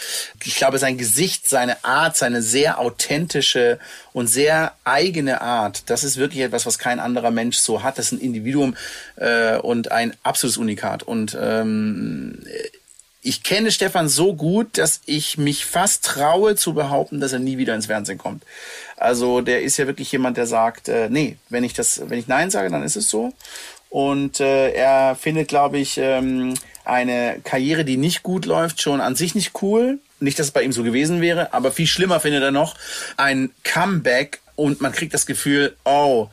ich glaube, sein Gesicht, seine Art, seine sehr authentische und sehr eigene Art, das ist wirklich etwas, was kein anderer Mensch so hat. Das ist ein Individuum äh, und ein absolutes Unikat und ähm, ich kenne Stefan so gut, dass ich mich fast traue zu behaupten, dass er nie wieder ins Fernsehen kommt. Also der ist ja wirklich jemand, der sagt, äh, nee, wenn ich das, wenn ich Nein sage, dann ist es so. Und äh, er findet, glaube ich, ähm, eine Karriere, die nicht gut läuft, schon an sich nicht cool. Nicht, dass es bei ihm so gewesen wäre, aber viel schlimmer findet er noch ein Comeback und man kriegt das Gefühl, oh,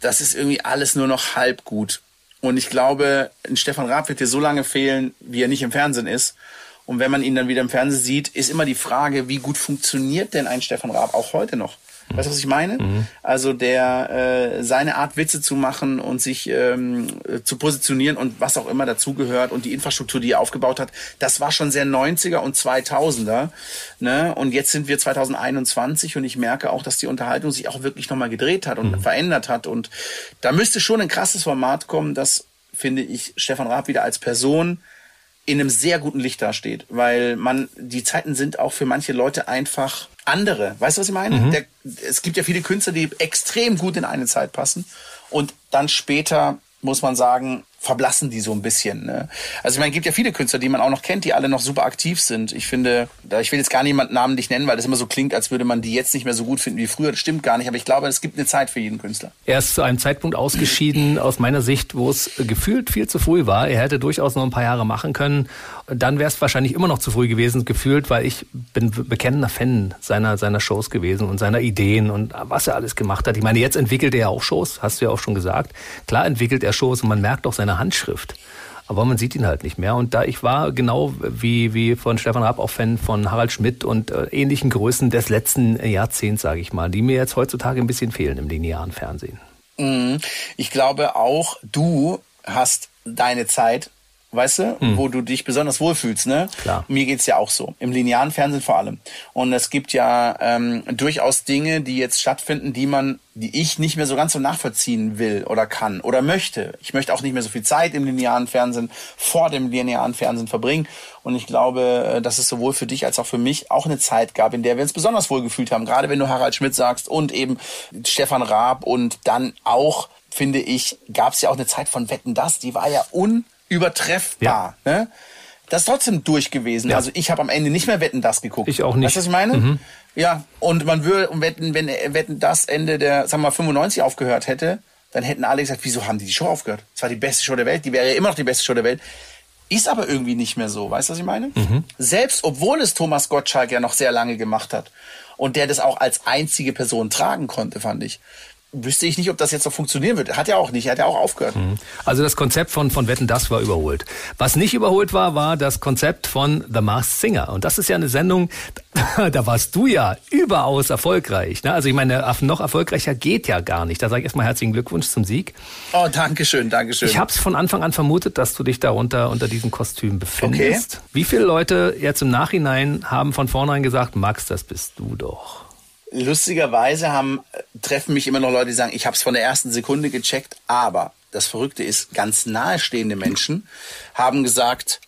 das ist irgendwie alles nur noch halb gut. Und ich glaube, ein Stefan Raab wird dir so lange fehlen, wie er nicht im Fernsehen ist. Und wenn man ihn dann wieder im Fernsehen sieht, ist immer die Frage, wie gut funktioniert denn ein Stefan Raab auch heute noch? Weißt du, was ich meine? Mhm. Also der äh, seine Art Witze zu machen und sich ähm, zu positionieren und was auch immer dazugehört und die Infrastruktur, die er aufgebaut hat, das war schon sehr 90er und 2000er. Ne? Und jetzt sind wir 2021 und ich merke auch, dass die Unterhaltung sich auch wirklich nochmal gedreht hat und mhm. verändert hat. Und da müsste schon ein krasses Format kommen, das finde ich Stefan Raab wieder als Person in einem sehr guten Licht dasteht, weil man die Zeiten sind auch für manche Leute einfach andere. Weißt du, was ich meine? Mhm. Der, es gibt ja viele Künstler, die extrem gut in eine Zeit passen und dann später muss man sagen, verblassen die so ein bisschen. Ne? Also ich meine, es gibt ja viele Künstler, die man auch noch kennt, die alle noch super aktiv sind. Ich finde, ich will jetzt gar niemanden namentlich nennen, weil das immer so klingt, als würde man die jetzt nicht mehr so gut finden wie früher. Das stimmt gar nicht, aber ich glaube, es gibt eine Zeit für jeden Künstler. Er ist zu einem Zeitpunkt ausgeschieden, aus meiner Sicht, wo es gefühlt viel zu früh war. Er hätte durchaus noch ein paar Jahre machen können. Dann wäre es wahrscheinlich immer noch zu früh gewesen, gefühlt, weil ich bin bekennender Fan seiner, seiner Shows gewesen und seiner Ideen und was er alles gemacht hat. Ich meine, jetzt entwickelt er ja auch Shows, hast du ja auch schon gesagt. Klar entwickelt er Shows und man merkt auch seine Handschrift. Aber man sieht ihn halt nicht mehr. Und da ich war genau wie, wie von Stefan Raab auch Fan von Harald Schmidt und äh, ähnlichen Größen des letzten Jahrzehnts, sage ich mal, die mir jetzt heutzutage ein bisschen fehlen im linearen Fernsehen. Mhm. Ich glaube auch, du hast deine Zeit weißt du, hm. wo du dich besonders wohlfühlst. Ne? Klar. Mir geht's ja auch so, im linearen Fernsehen vor allem. Und es gibt ja ähm, durchaus Dinge, die jetzt stattfinden, die man, die ich nicht mehr so ganz so nachvollziehen will oder kann oder möchte. Ich möchte auch nicht mehr so viel Zeit im linearen Fernsehen, vor dem linearen Fernsehen verbringen. Und ich glaube, äh, dass es sowohl für dich als auch für mich auch eine Zeit gab, in der wir uns besonders wohl gefühlt haben. Gerade wenn du Harald Schmidt sagst und eben Stefan Raab und dann auch finde ich, gab es ja auch eine Zeit von Wetten das, die war ja un übertreffbar. Ja. Ne? Das ist trotzdem durch gewesen. Ja. Also ich habe am Ende nicht mehr Wetten das geguckt. Ich auch nicht. Weißt du, was ich meine? Mhm. Ja, und man würde wetten, wenn Wetten das Ende der, sagen wir mal, 95 aufgehört hätte, dann hätten alle gesagt, wieso haben die die Show aufgehört? Das war die beste Show der Welt, die wäre ja immer noch die beste Show der Welt. Ist aber irgendwie nicht mehr so, weißt du, was ich meine? Mhm. Selbst obwohl es Thomas Gottschalk ja noch sehr lange gemacht hat und der das auch als einzige Person tragen konnte, fand ich, wüsste ich nicht, ob das jetzt noch funktionieren wird. Hat ja auch nicht, hat ja auch aufgehört. Mhm. Also das Konzept von, von Wetten, das war überholt. Was nicht überholt war, war das Konzept von The Masked Singer. Und das ist ja eine Sendung, da warst du ja überaus erfolgreich. Ne? Also ich meine, noch erfolgreicher geht ja gar nicht. Da sage ich erstmal herzlichen Glückwunsch zum Sieg. Oh, danke schön, danke schön. Ich habe es von Anfang an vermutet, dass du dich darunter unter diesem Kostüm befindest. Okay. Wie viele Leute jetzt im Nachhinein haben von vornherein gesagt, Max, das bist du doch? Lustigerweise haben, treffen mich immer noch Leute, die sagen, ich habe es von der ersten Sekunde gecheckt, aber das Verrückte ist, ganz nahestehende Menschen haben gesagt,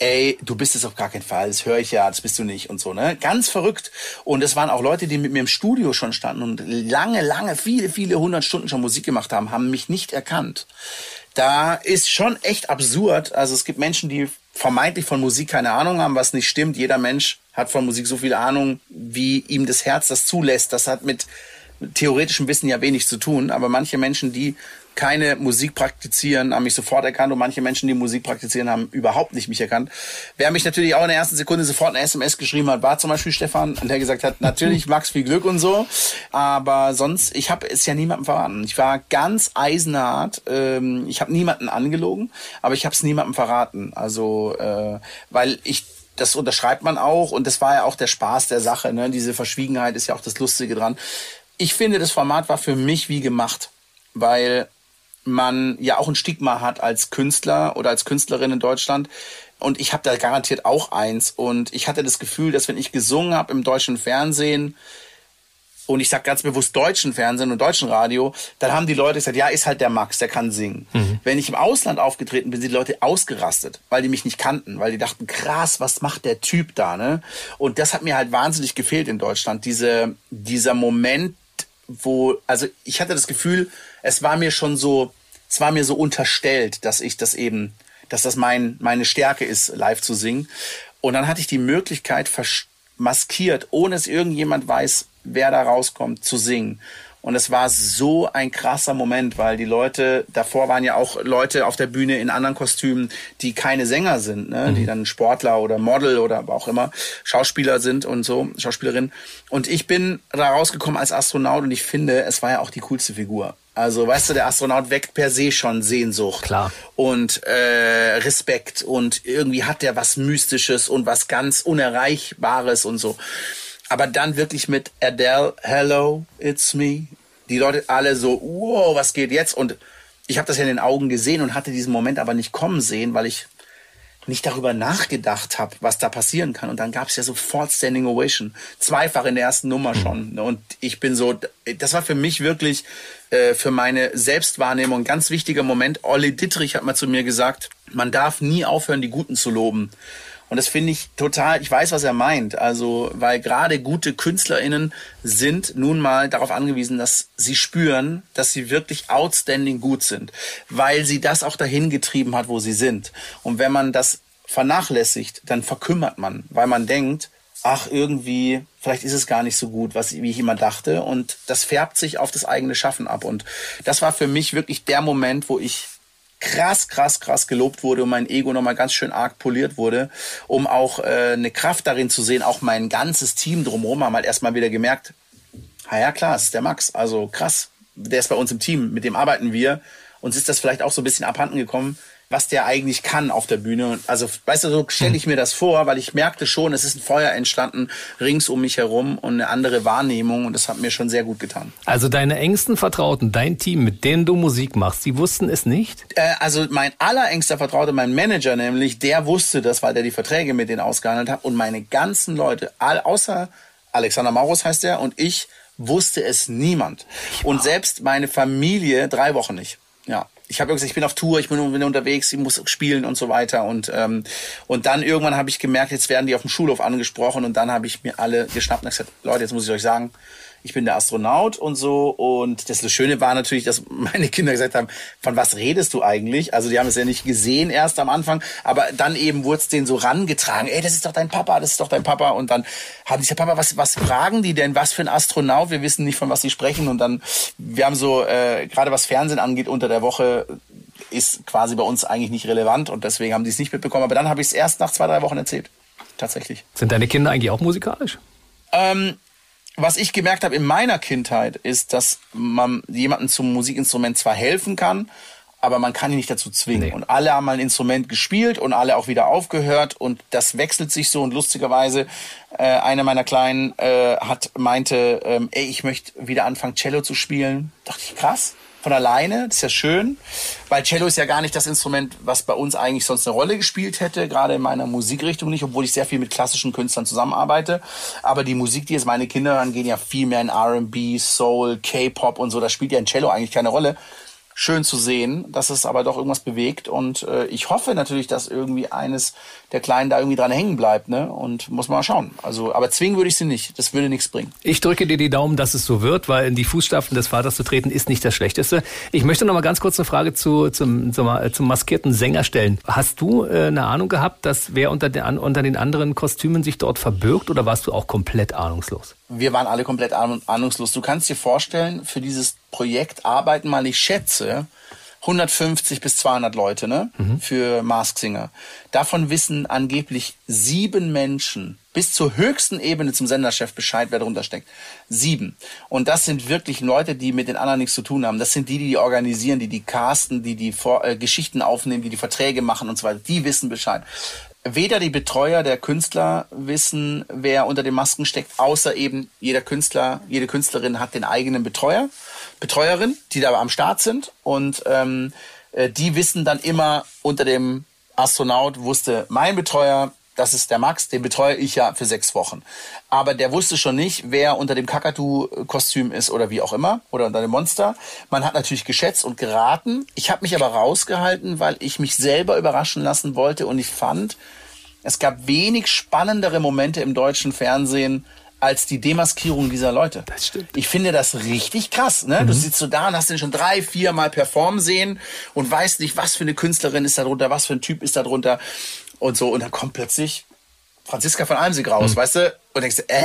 ey, du bist es auf gar keinen Fall, das höre ich ja, das bist du nicht und so, ne? Ganz verrückt. Und es waren auch Leute, die mit mir im Studio schon standen und lange, lange, viele, viele hundert Stunden schon Musik gemacht haben, haben mich nicht erkannt. Da ist schon echt absurd. Also es gibt Menschen, die vermeintlich von Musik keine Ahnung haben, was nicht stimmt. Jeder Mensch hat von Musik so viel Ahnung, wie ihm das Herz das zulässt. Das hat mit theoretischem Wissen ja wenig zu tun. Aber manche Menschen, die keine Musik praktizieren, haben mich sofort erkannt und manche Menschen, die Musik praktizieren, haben überhaupt nicht mich erkannt. Wer mich natürlich auch in der ersten Sekunde sofort eine SMS geschrieben hat, war zum Beispiel Stefan, der gesagt hat, natürlich Max, viel Glück und so, aber sonst, ich habe es ja niemandem verraten. Ich war ganz eisenhart, ähm, ich habe niemanden angelogen, aber ich habe es niemandem verraten. Also, äh, weil ich das unterschreibt man auch und das war ja auch der Spaß der Sache. Ne? Diese Verschwiegenheit ist ja auch das Lustige dran. Ich finde, das Format war für mich wie gemacht, weil man ja auch ein Stigma hat als Künstler oder als Künstlerin in Deutschland. Und ich habe da garantiert auch eins. Und ich hatte das Gefühl, dass wenn ich gesungen habe im deutschen Fernsehen, und ich sag ganz bewusst deutschen Fernsehen und deutschen Radio, dann haben die Leute gesagt, ja, ist halt der Max, der kann singen. Mhm. Wenn ich im Ausland aufgetreten bin, sind die Leute ausgerastet, weil die mich nicht kannten, weil die dachten, krass, was macht der Typ da, ne? Und das hat mir halt wahnsinnig gefehlt in Deutschland, diese, dieser Moment, wo, also ich hatte das Gefühl, es war mir schon so, es war mir so unterstellt, dass ich das eben, dass das mein, meine Stärke ist, live zu singen. Und dann hatte ich die Möglichkeit, maskiert, ohne dass irgendjemand weiß, wer da rauskommt, zu singen. Und es war so ein krasser Moment, weil die Leute, davor waren ja auch Leute auf der Bühne in anderen Kostümen, die keine Sänger sind, ne? Mhm. die dann Sportler oder Model oder auch immer Schauspieler sind und so, Schauspielerin. Und ich bin da rausgekommen als Astronaut und ich finde, es war ja auch die coolste Figur. Also, weißt du, der Astronaut weckt per se schon Sehnsucht. Klar. Und äh, Respekt. Und irgendwie hat der was Mystisches und was ganz Unerreichbares und so. Aber dann wirklich mit Adele, Hello, it's me. Die Leute alle so, wow, was geht jetzt? Und ich habe das ja in den Augen gesehen und hatte diesen Moment aber nicht kommen sehen, weil ich nicht darüber nachgedacht habe, was da passieren kann. Und dann gab es ja sofort Standing Ovation. Zweifach in der ersten Nummer hm. schon. Und ich bin so, das war für mich wirklich äh, für meine Selbstwahrnehmung ein ganz wichtiger Moment. Olli Dittrich hat mal zu mir gesagt, man darf nie aufhören, die Guten zu loben. Und das finde ich total, ich weiß, was er meint. Also, weil gerade gute KünstlerInnen sind nun mal darauf angewiesen, dass sie spüren, dass sie wirklich outstanding gut sind. Weil sie das auch dahin getrieben hat, wo sie sind. Und wenn man das vernachlässigt, dann verkümmert man, weil man denkt, ach, irgendwie, vielleicht ist es gar nicht so gut, was, wie ich immer dachte. Und das färbt sich auf das eigene Schaffen ab. Und das war für mich wirklich der Moment, wo ich krass, krass, krass gelobt wurde und mein Ego nochmal ganz schön arg poliert wurde, um auch äh, eine Kraft darin zu sehen, auch mein ganzes Team drumherum haben halt erstmal wieder gemerkt, na ja klar, ist der Max, also krass, der ist bei uns im Team, mit dem arbeiten wir. Uns ist das vielleicht auch so ein bisschen abhanden gekommen, was der eigentlich kann auf der Bühne. Also, weißt du, so stelle ich mir das vor, weil ich merkte schon, es ist ein Feuer entstanden rings um mich herum und eine andere Wahrnehmung und das hat mir schon sehr gut getan. Also deine engsten Vertrauten, dein Team, mit denen du Musik machst, die wussten es nicht? Äh, also mein allerengster Vertrauter, mein Manager nämlich, der wusste das, weil der die Verträge mit denen ausgehandelt hat und meine ganzen Leute, all, außer Alexander Maurus heißt er und ich, wusste es niemand. Und selbst meine Familie drei Wochen nicht. Ja ich habe gesagt, ich bin auf Tour, ich bin, bin unterwegs, ich muss spielen und so weiter. Und, ähm, und dann irgendwann habe ich gemerkt, jetzt werden die auf dem Schulhof angesprochen und dann habe ich mir alle geschnappt und gesagt, Leute, jetzt muss ich euch sagen, ich bin der Astronaut und so. Und das, Schöne war natürlich, dass meine Kinder gesagt haben, von was redest du eigentlich? Also die haben es ja nicht gesehen erst am Anfang, aber dann eben wurde es denen so rangetragen, ey, das ist doch dein Papa, das ist doch dein Papa. Und dann haben sie gesagt, Papa, was, was fragen die denn? Was für ein Astronaut? Wir wissen nicht, von was sie sprechen. Und dann, wir haben so, äh, gerade was Fernsehen angeht, unter der Woche ist quasi bei uns eigentlich nicht relevant und deswegen haben die es nicht mitbekommen. Aber dann habe ich es erst nach zwei, drei Wochen erzählt. Tatsächlich. Sind deine Kinder eigentlich auch musikalisch? Ähm, was ich gemerkt habe in meiner Kindheit, ist, dass man jemandem zum Musikinstrument zwar helfen kann, aber man kann ihn nicht dazu zwingen. Nee. Und alle haben mal ein Instrument gespielt und alle auch wieder aufgehört und das wechselt sich so und lustigerweise äh, einer meiner Kleinen äh, hat meinte, ähm, ey, ich möchte wieder anfangen Cello zu spielen. Dachte ich krass von alleine. Das ist ja schön, weil Cello ist ja gar nicht das Instrument, was bei uns eigentlich sonst eine Rolle gespielt hätte, gerade in meiner Musikrichtung nicht, obwohl ich sehr viel mit klassischen Künstlern zusammenarbeite. Aber die Musik, die jetzt meine Kinder hören, gehen ja viel mehr in R&B, Soul, K-Pop und so. Da spielt ja ein Cello eigentlich keine Rolle schön zu sehen, dass es aber doch irgendwas bewegt. Und äh, ich hoffe natürlich, dass irgendwie eines der Kleinen da irgendwie dran hängen bleibt. Ne? Und muss man mal schauen. Also, aber zwingen würde ich sie nicht. Das würde nichts bringen. Ich drücke dir die Daumen, dass es so wird, weil in die Fußstapfen des Vaters zu treten ist nicht das Schlechteste. Ich möchte noch mal ganz kurz eine Frage zu, zum, zum, zum maskierten Sänger stellen. Hast du äh, eine Ahnung gehabt, dass wer unter den, unter den anderen Kostümen sich dort verbirgt oder warst du auch komplett ahnungslos? wir waren alle komplett ahnungslos. Du kannst dir vorstellen, für dieses Projekt arbeiten mal, ich schätze, 150 bis 200 Leute ne, mhm. für Mask Singer. Davon wissen angeblich sieben Menschen bis zur höchsten Ebene zum Senderchef Bescheid, wer darunter steckt. Sieben. Und das sind wirklich Leute, die mit den anderen nichts zu tun haben. Das sind die, die, die organisieren, die die casten, die die Vor äh, Geschichten aufnehmen, die die Verträge machen und so weiter. Die wissen Bescheid weder die Betreuer der Künstler wissen, wer unter den Masken steckt, außer eben jeder Künstler, jede Künstlerin hat den eigenen Betreuer, Betreuerin, die da am Start sind. Und ähm, äh, die wissen dann immer unter dem Astronaut wusste mein Betreuer, das ist der Max, den betreue ich ja für sechs Wochen. Aber der wusste schon nicht, wer unter dem Kakadu-Kostüm ist oder wie auch immer oder unter dem Monster. Man hat natürlich geschätzt und geraten. Ich habe mich aber rausgehalten, weil ich mich selber überraschen lassen wollte und ich fand, es gab wenig spannendere Momente im deutschen Fernsehen als die Demaskierung dieser Leute. Das stimmt. Ich finde das richtig krass. Ne? Mhm. Du sitzt so da und hast den schon drei, vier Mal performen sehen und weißt nicht, was für eine Künstlerin ist da drunter, was für ein Typ ist da drunter und so. Und dann kommt plötzlich Franziska von Almsig raus, mhm. weißt du? Und denkst du, äh?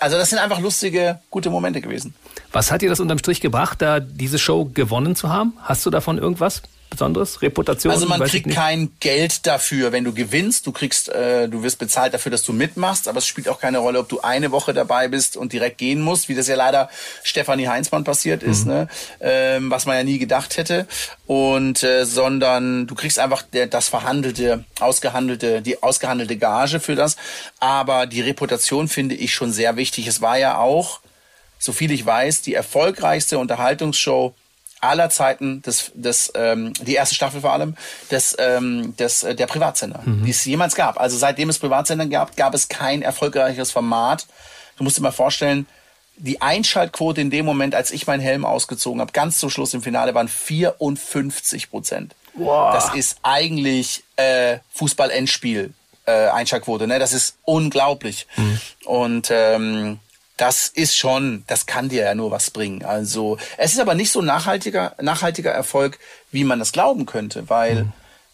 Also das sind einfach lustige, gute Momente gewesen. Was hat dir das unterm Strich gebracht, da diese Show gewonnen zu haben? Hast du davon irgendwas? Besonderes? Reputation? Also man kriegt kein Geld dafür, wenn du gewinnst. Du kriegst, äh, du wirst bezahlt dafür, dass du mitmachst, aber es spielt auch keine Rolle, ob du eine Woche dabei bist und direkt gehen musst, wie das ja leider Stefanie Heinzmann passiert ist, mhm. ne? Ähm, was man ja nie gedacht hätte. Und äh, sondern du kriegst einfach der, das verhandelte, ausgehandelte, die ausgehandelte Gage für das. Aber die Reputation finde ich schon sehr wichtig. Es war ja auch, so viel ich weiß, die erfolgreichste Unterhaltungsshow aller Zeiten, des, des, ähm, die erste Staffel vor allem, des, ähm, des, äh, der Privatsender, mhm. die es jemals gab. Also seitdem es Privatsender gab, gab es kein erfolgreicheres Format. Du musst dir mal vorstellen, die Einschaltquote in dem Moment, als ich meinen Helm ausgezogen habe, ganz zum Schluss im Finale, waren 54 Prozent. Wow. Das ist eigentlich äh, Fußball-Endspiel. Äh, Einschaltquote, ne? Das ist unglaublich. Mhm. Und ähm, das ist schon, das kann dir ja nur was bringen. Also es ist aber nicht so nachhaltiger, nachhaltiger Erfolg, wie man das glauben könnte, weil, mhm.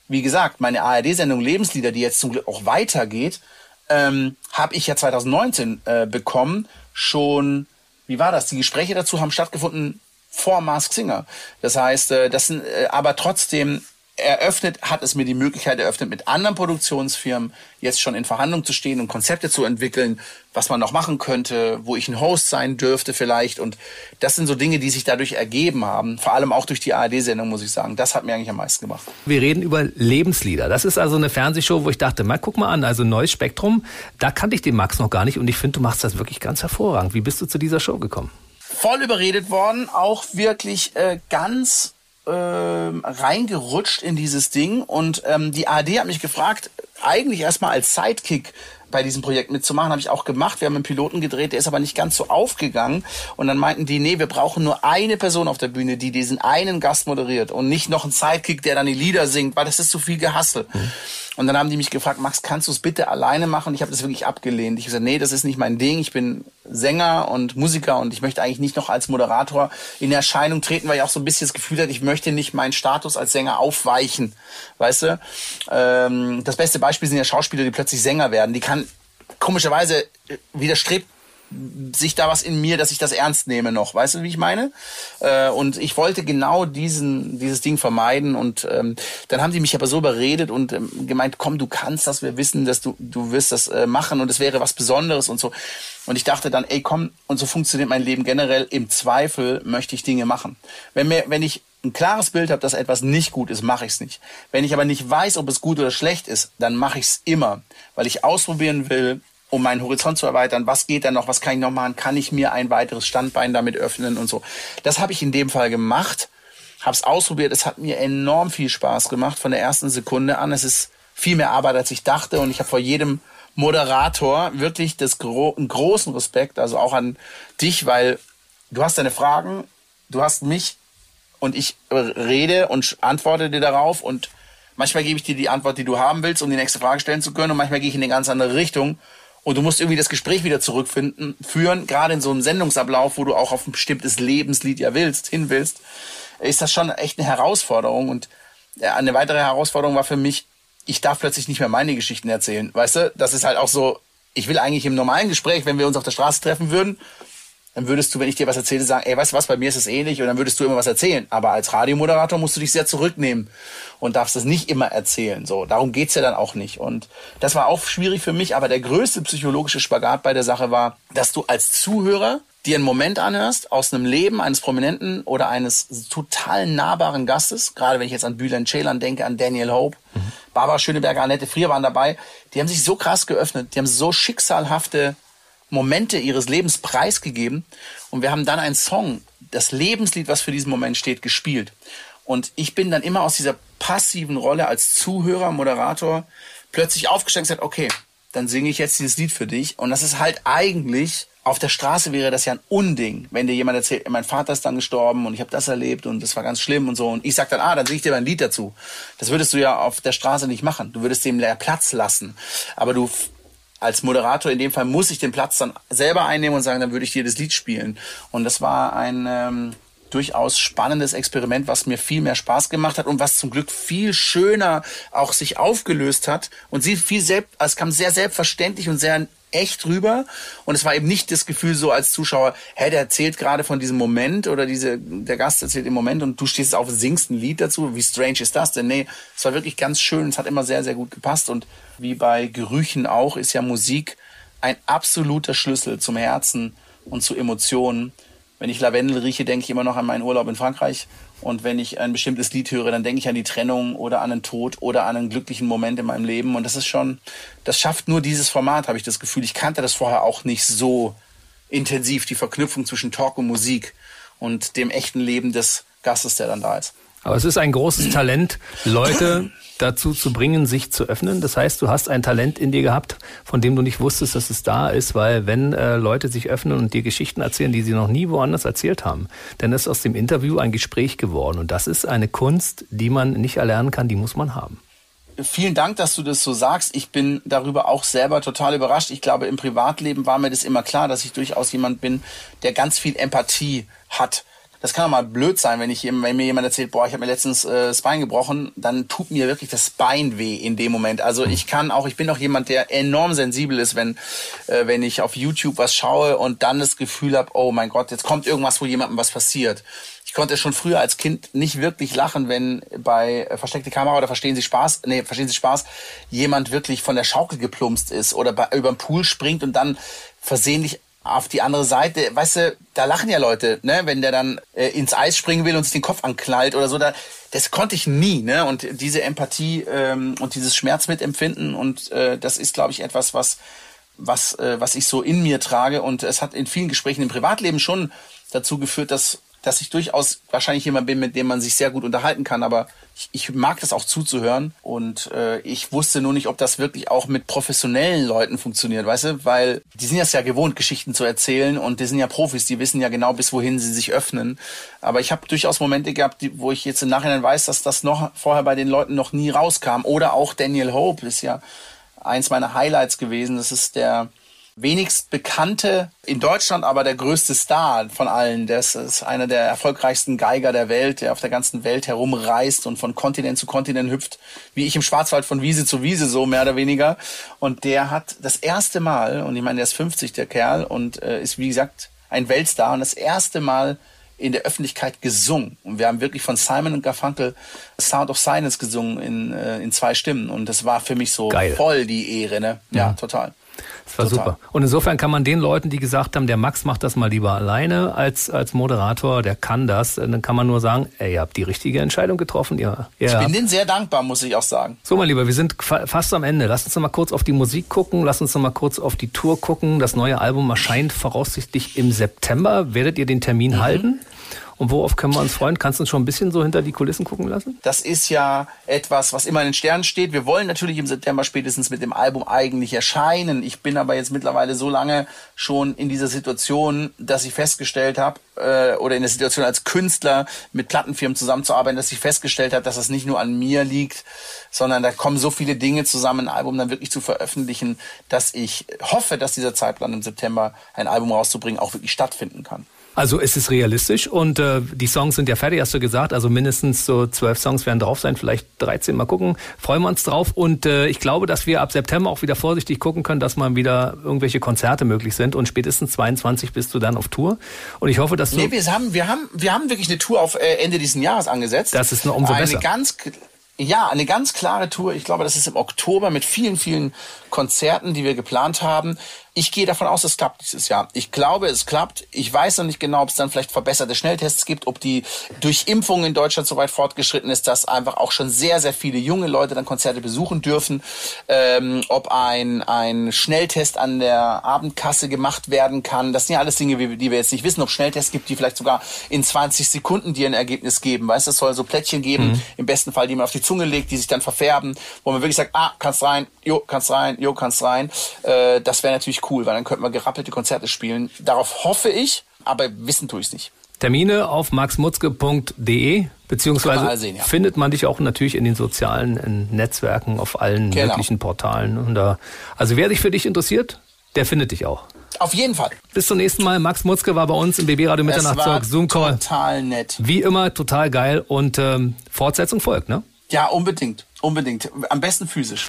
wie gesagt, meine ARD-Sendung Lebenslieder, die jetzt zum Glück auch weitergeht, ähm, habe ich ja 2019 äh, bekommen. Schon, wie war das? Die Gespräche dazu haben stattgefunden vor Mask Singer. Das heißt, äh, das sind äh, aber trotzdem eröffnet, hat es mir die Möglichkeit eröffnet, mit anderen Produktionsfirmen jetzt schon in Verhandlung zu stehen und Konzepte zu entwickeln, was man noch machen könnte, wo ich ein Host sein dürfte vielleicht. Und das sind so Dinge, die sich dadurch ergeben haben. Vor allem auch durch die ARD-Sendung, muss ich sagen. Das hat mir eigentlich am meisten gemacht. Wir reden über Lebenslieder. Das ist also eine Fernsehshow, wo ich dachte, mal guck mal an, also neues Spektrum. Da kannte ich den Max noch gar nicht und ich finde, du machst das wirklich ganz hervorragend. Wie bist du zu dieser Show gekommen? Voll überredet worden, auch wirklich äh, ganz äh, reingerutscht in dieses Ding und ähm, die ARD hat mich gefragt, eigentlich erstmal als Sidekick bei diesem Projekt mitzumachen, habe ich auch gemacht. Wir haben einen Piloten gedreht, der ist aber nicht ganz so aufgegangen. Und dann meinten die, nee, wir brauchen nur eine Person auf der Bühne, die diesen einen Gast moderiert und nicht noch einen Sidekick, der dann die Lieder singt, weil das ist zu viel Gehassel. Mhm. Und dann haben die mich gefragt, Max, kannst du es bitte alleine machen? Ich habe das wirklich abgelehnt. Ich habe gesagt, nee, das ist nicht mein Ding. Ich bin Sänger und Musiker und ich möchte eigentlich nicht noch als Moderator in Erscheinung treten, weil ich auch so ein bisschen das Gefühl hatte, ich möchte nicht meinen Status als Sänger aufweichen. Weißt du? Ähm, das beste Beispiel sind ja Schauspieler, die plötzlich Sänger werden. Die kann komischerweise widerstrebt sich da was in mir, dass ich das ernst nehme noch. Weißt du, wie ich meine? Äh, und ich wollte genau diesen, dieses Ding vermeiden. Und ähm, dann haben die mich aber so überredet und ähm, gemeint, komm, du kannst das, wir wissen, dass du, du wirst das äh, machen und es wäre was Besonderes und so. Und ich dachte dann, ey, komm, und so funktioniert mein Leben generell. Im Zweifel möchte ich Dinge machen. Wenn mir, wenn ich ein klares Bild habe, dass etwas nicht gut ist, mache ich es nicht. Wenn ich aber nicht weiß, ob es gut oder schlecht ist, dann mache ich es immer, weil ich ausprobieren will, um meinen Horizont zu erweitern. Was geht da noch? Was kann ich noch machen? Kann ich mir ein weiteres Standbein damit öffnen und so? Das habe ich in dem Fall gemacht, habe es ausprobiert. Es hat mir enorm viel Spaß gemacht von der ersten Sekunde an. Es ist viel mehr Arbeit, als ich dachte, und ich habe vor jedem Moderator wirklich das gro einen großen Respekt, also auch an dich, weil du hast deine Fragen, du hast mich und ich rede und antworte dir darauf und manchmal gebe ich dir die Antwort, die du haben willst, um die nächste Frage stellen zu können und manchmal gehe ich in eine ganz andere Richtung und du musst irgendwie das Gespräch wieder zurückfinden, führen, gerade in so einem Sendungsablauf, wo du auch auf ein bestimmtes Lebenslied ja willst, hin willst, ist das schon echt eine Herausforderung und eine weitere Herausforderung war für mich, ich darf plötzlich nicht mehr meine Geschichten erzählen, weißt du? Das ist halt auch so, ich will eigentlich im normalen Gespräch, wenn wir uns auf der Straße treffen würden, dann würdest du, wenn ich dir was erzähle, sagen, ey, weißt du was, bei mir ist es ähnlich und dann würdest du immer was erzählen. Aber als Radiomoderator musst du dich sehr zurücknehmen und darfst es nicht immer erzählen. So, darum geht's ja dann auch nicht. Und das war auch schwierig für mich, aber der größte psychologische Spagat bei der Sache war, dass du als Zuhörer dir einen Moment anhörst aus einem Leben eines Prominenten oder eines total nahbaren Gastes, gerade wenn ich jetzt an Bülent Ceylan denke, an Daniel Hope, mhm. Barbara Schöneberger, Annette Frier waren dabei, die haben sich so krass geöffnet, die haben so schicksalhafte Momente ihres Lebens preisgegeben und wir haben dann einen Song, das Lebenslied, was für diesen Moment steht, gespielt. Und ich bin dann immer aus dieser passiven Rolle als Zuhörer, Moderator plötzlich aufgestanden und gesagt, okay, dann singe ich jetzt dieses Lied für dich. Und das ist halt eigentlich, auf der Straße wäre das ja ein Unding, wenn dir jemand erzählt, mein Vater ist dann gestorben und ich habe das erlebt und das war ganz schlimm und so. Und ich sag dann, ah, dann singe ich dir mal ein Lied dazu. Das würdest du ja auf der Straße nicht machen. Du würdest dem Platz lassen. Aber du als Moderator in dem Fall muss ich den Platz dann selber einnehmen und sagen, dann würde ich dir das Lied spielen. Und das war ein ähm, durchaus spannendes Experiment, was mir viel mehr Spaß gemacht hat und was zum Glück viel schöner auch sich aufgelöst hat und sie viel selbst, also es kam sehr selbstverständlich und sehr echt rüber und es war eben nicht das Gefühl so als Zuschauer, hä, der erzählt gerade von diesem Moment oder diese, der Gast erzählt im Moment und du stehst auf, singst ein Lied dazu, wie strange ist das denn? Nee, es war wirklich ganz schön, es hat immer sehr, sehr gut gepasst. Und wie bei Gerüchen auch ist ja Musik ein absoluter Schlüssel zum Herzen und zu Emotionen. Wenn ich Lavendel rieche, denke ich immer noch an meinen Urlaub in Frankreich und wenn ich ein bestimmtes Lied höre, dann denke ich an die Trennung oder an den Tod oder an einen glücklichen Moment in meinem Leben. Und das ist schon, das schafft nur dieses Format, habe ich das Gefühl. Ich kannte das vorher auch nicht so intensiv, die Verknüpfung zwischen Talk und Musik und dem echten Leben des Gastes, der dann da ist. Aber es ist ein großes Talent, Leute dazu zu bringen, sich zu öffnen. Das heißt, du hast ein Talent in dir gehabt, von dem du nicht wusstest, dass es da ist, weil wenn äh, Leute sich öffnen und dir Geschichten erzählen, die sie noch nie woanders erzählt haben, dann ist aus dem Interview ein Gespräch geworden. Und das ist eine Kunst, die man nicht erlernen kann, die muss man haben. Vielen Dank, dass du das so sagst. Ich bin darüber auch selber total überrascht. Ich glaube, im Privatleben war mir das immer klar, dass ich durchaus jemand bin, der ganz viel Empathie hat das kann auch mal blöd sein, wenn ich wenn mir jemand erzählt, boah, ich habe mir letztens äh, das Bein gebrochen, dann tut mir wirklich das Bein weh in dem Moment. Also ich kann auch, ich bin auch jemand, der enorm sensibel ist, wenn äh, wenn ich auf YouTube was schaue und dann das Gefühl habe, oh mein Gott, jetzt kommt irgendwas, wo jemandem was passiert. Ich konnte schon früher als Kind nicht wirklich lachen, wenn bei äh, versteckte Kamera oder verstehen Sie Spaß, nee, verstehen Sie Spaß, jemand wirklich von der Schaukel geplumpst ist oder bei, über den Pool springt und dann versehentlich auf die andere Seite, weißt du, da lachen ja Leute, ne, wenn der dann äh, ins Eis springen will und sich den Kopf anknallt oder so, da, das konnte ich nie, ne, und diese Empathie ähm, und dieses Schmerz mitempfinden und äh, das ist, glaube ich, etwas, was was äh, was ich so in mir trage und es hat in vielen Gesprächen im Privatleben schon dazu geführt, dass dass ich durchaus wahrscheinlich jemand bin, mit dem man sich sehr gut unterhalten kann, aber ich, ich mag das auch zuzuhören und äh, ich wusste nur nicht, ob das wirklich auch mit professionellen Leuten funktioniert, weißt du, weil die sind ja gewohnt, Geschichten zu erzählen und die sind ja Profis, die wissen ja genau, bis wohin sie sich öffnen. Aber ich habe durchaus Momente gehabt, die, wo ich jetzt im Nachhinein weiß, dass das noch vorher bei den Leuten noch nie rauskam. Oder auch Daniel Hope ist ja eins meiner Highlights gewesen. Das ist der wenigst bekannte, in Deutschland aber der größte Star von allen. Das ist einer der erfolgreichsten Geiger der Welt, der auf der ganzen Welt herumreist und von Kontinent zu Kontinent hüpft, wie ich im Schwarzwald von Wiese zu Wiese, so mehr oder weniger. Und der hat das erste Mal, und ich meine, der ist 50, der Kerl, und äh, ist wie gesagt ein Weltstar, und das erste Mal in der Öffentlichkeit gesungen. Und wir haben wirklich von Simon und Garfunkel Sound of Silence gesungen in, äh, in zwei Stimmen. Und das war für mich so Geil. voll die Ehre, ne? Ja, Ja. total. Das war Total. super. Und insofern kann man den Leuten, die gesagt haben, der Max macht das mal lieber alleine als, als Moderator, der kann das, dann kann man nur sagen, ey, ihr habt die richtige Entscheidung getroffen. Ihr, ihr Ich bin denen sehr dankbar, muss ich auch sagen. So, mein Lieber, wir sind fa- fast am Ende. Lass uns noch mal kurz auf die Musik gucken. Lass uns noch mal kurz auf die Tour gucken. Das neue Album erscheint voraussichtlich im September. Werdet ihr den Termin halten? Und worauf können wir uns freuen? Kannst du uns schon ein bisschen so hinter die Kulissen gucken lassen? Das ist ja etwas, was immer in den Sternen steht. Wir wollen natürlich im September spätestens mit dem Album eigentlich erscheinen. Ich bin aber jetzt mittlerweile so lange schon in dieser Situation, dass ich festgestellt habe, äh, oder in der Situation als Künstler mit Plattenfirmen zusammenzuarbeiten, dass ich festgestellt habe, dass das nicht nur an mir liegt, sondern da kommen so viele Dinge zusammen, ein Album dann wirklich zu veröffentlichen, dass ich hoffe, dass dieser Zeitplan im September ein Album rauszubringen auch wirklich stattfinden kann. Also es ist realistisch und äh, die Songs sind ja fertig, hast du gesagt. Also mindestens so zwölf Songs werden drauf sein, vielleicht 13, mal gucken. Freuen wir uns drauf und äh, ich glaube, dass wir ab September auch wieder vorsichtig gucken können, dass mal wieder irgendwelche Konzerte möglich sind und spätestens 22 bist du dann auf Tour. Und ich hoffe, dass du... Nee, wir haben, wir haben, wir haben wirklich eine Tour auf äh, Ende dieses Jahres angesetzt. Das ist noch umso eine besser. Ganz, ja, eine ganz klare Tour. Ich glaube, das ist im Oktober mit vielen, vielen Konzerten, die wir geplant haben. Ich gehe davon aus, es klappt dieses Jahr. Ich glaube, es klappt. Ich weiß noch nicht genau, ob es dann vielleicht verbesserte Schnelltests gibt, ob die Durchimpfung in Deutschland so weit fortgeschritten ist, dass einfach auch schon sehr, sehr viele junge Leute dann Konzerte besuchen dürfen. Ähm, ob ein, ein Schnelltest an der Abendkasse gemacht werden kann. Das sind ja alles Dinge, die wir jetzt nicht wissen. Ob Schnelltests gibt, die vielleicht sogar in 20 Sekunden dir ein Ergebnis geben. Weißt du, es soll so Plättchen geben, im besten Fall, die man auf die Zunge legt, die sich dann verfärben, wo man wirklich sagt, ah, kannst rein, jo, kannst rein, jo, kannst rein. Äh, das wäre natürlich cool, weil dann könnten wir gerappelte Konzerte spielen. Darauf hoffe ich, aber wissen tue ich es nicht. Termine auf maxmutzke.de beziehungsweise sehen, ja. findet man dich auch natürlich in den sozialen in Netzwerken auf allen Genau. möglichen Portalen. Und da, also wer sich für dich interessiert, der findet dich auch. Auf jeden Fall. Bis zum nächsten Mal. Max Mutzke war bei uns im BB Radio Es war Mitternachtstalk Zoom Call. total nett. Wie immer total geil und ähm, Fortsetzung folgt, ne? Ja, unbedingt. Unbedingt. Am besten physisch.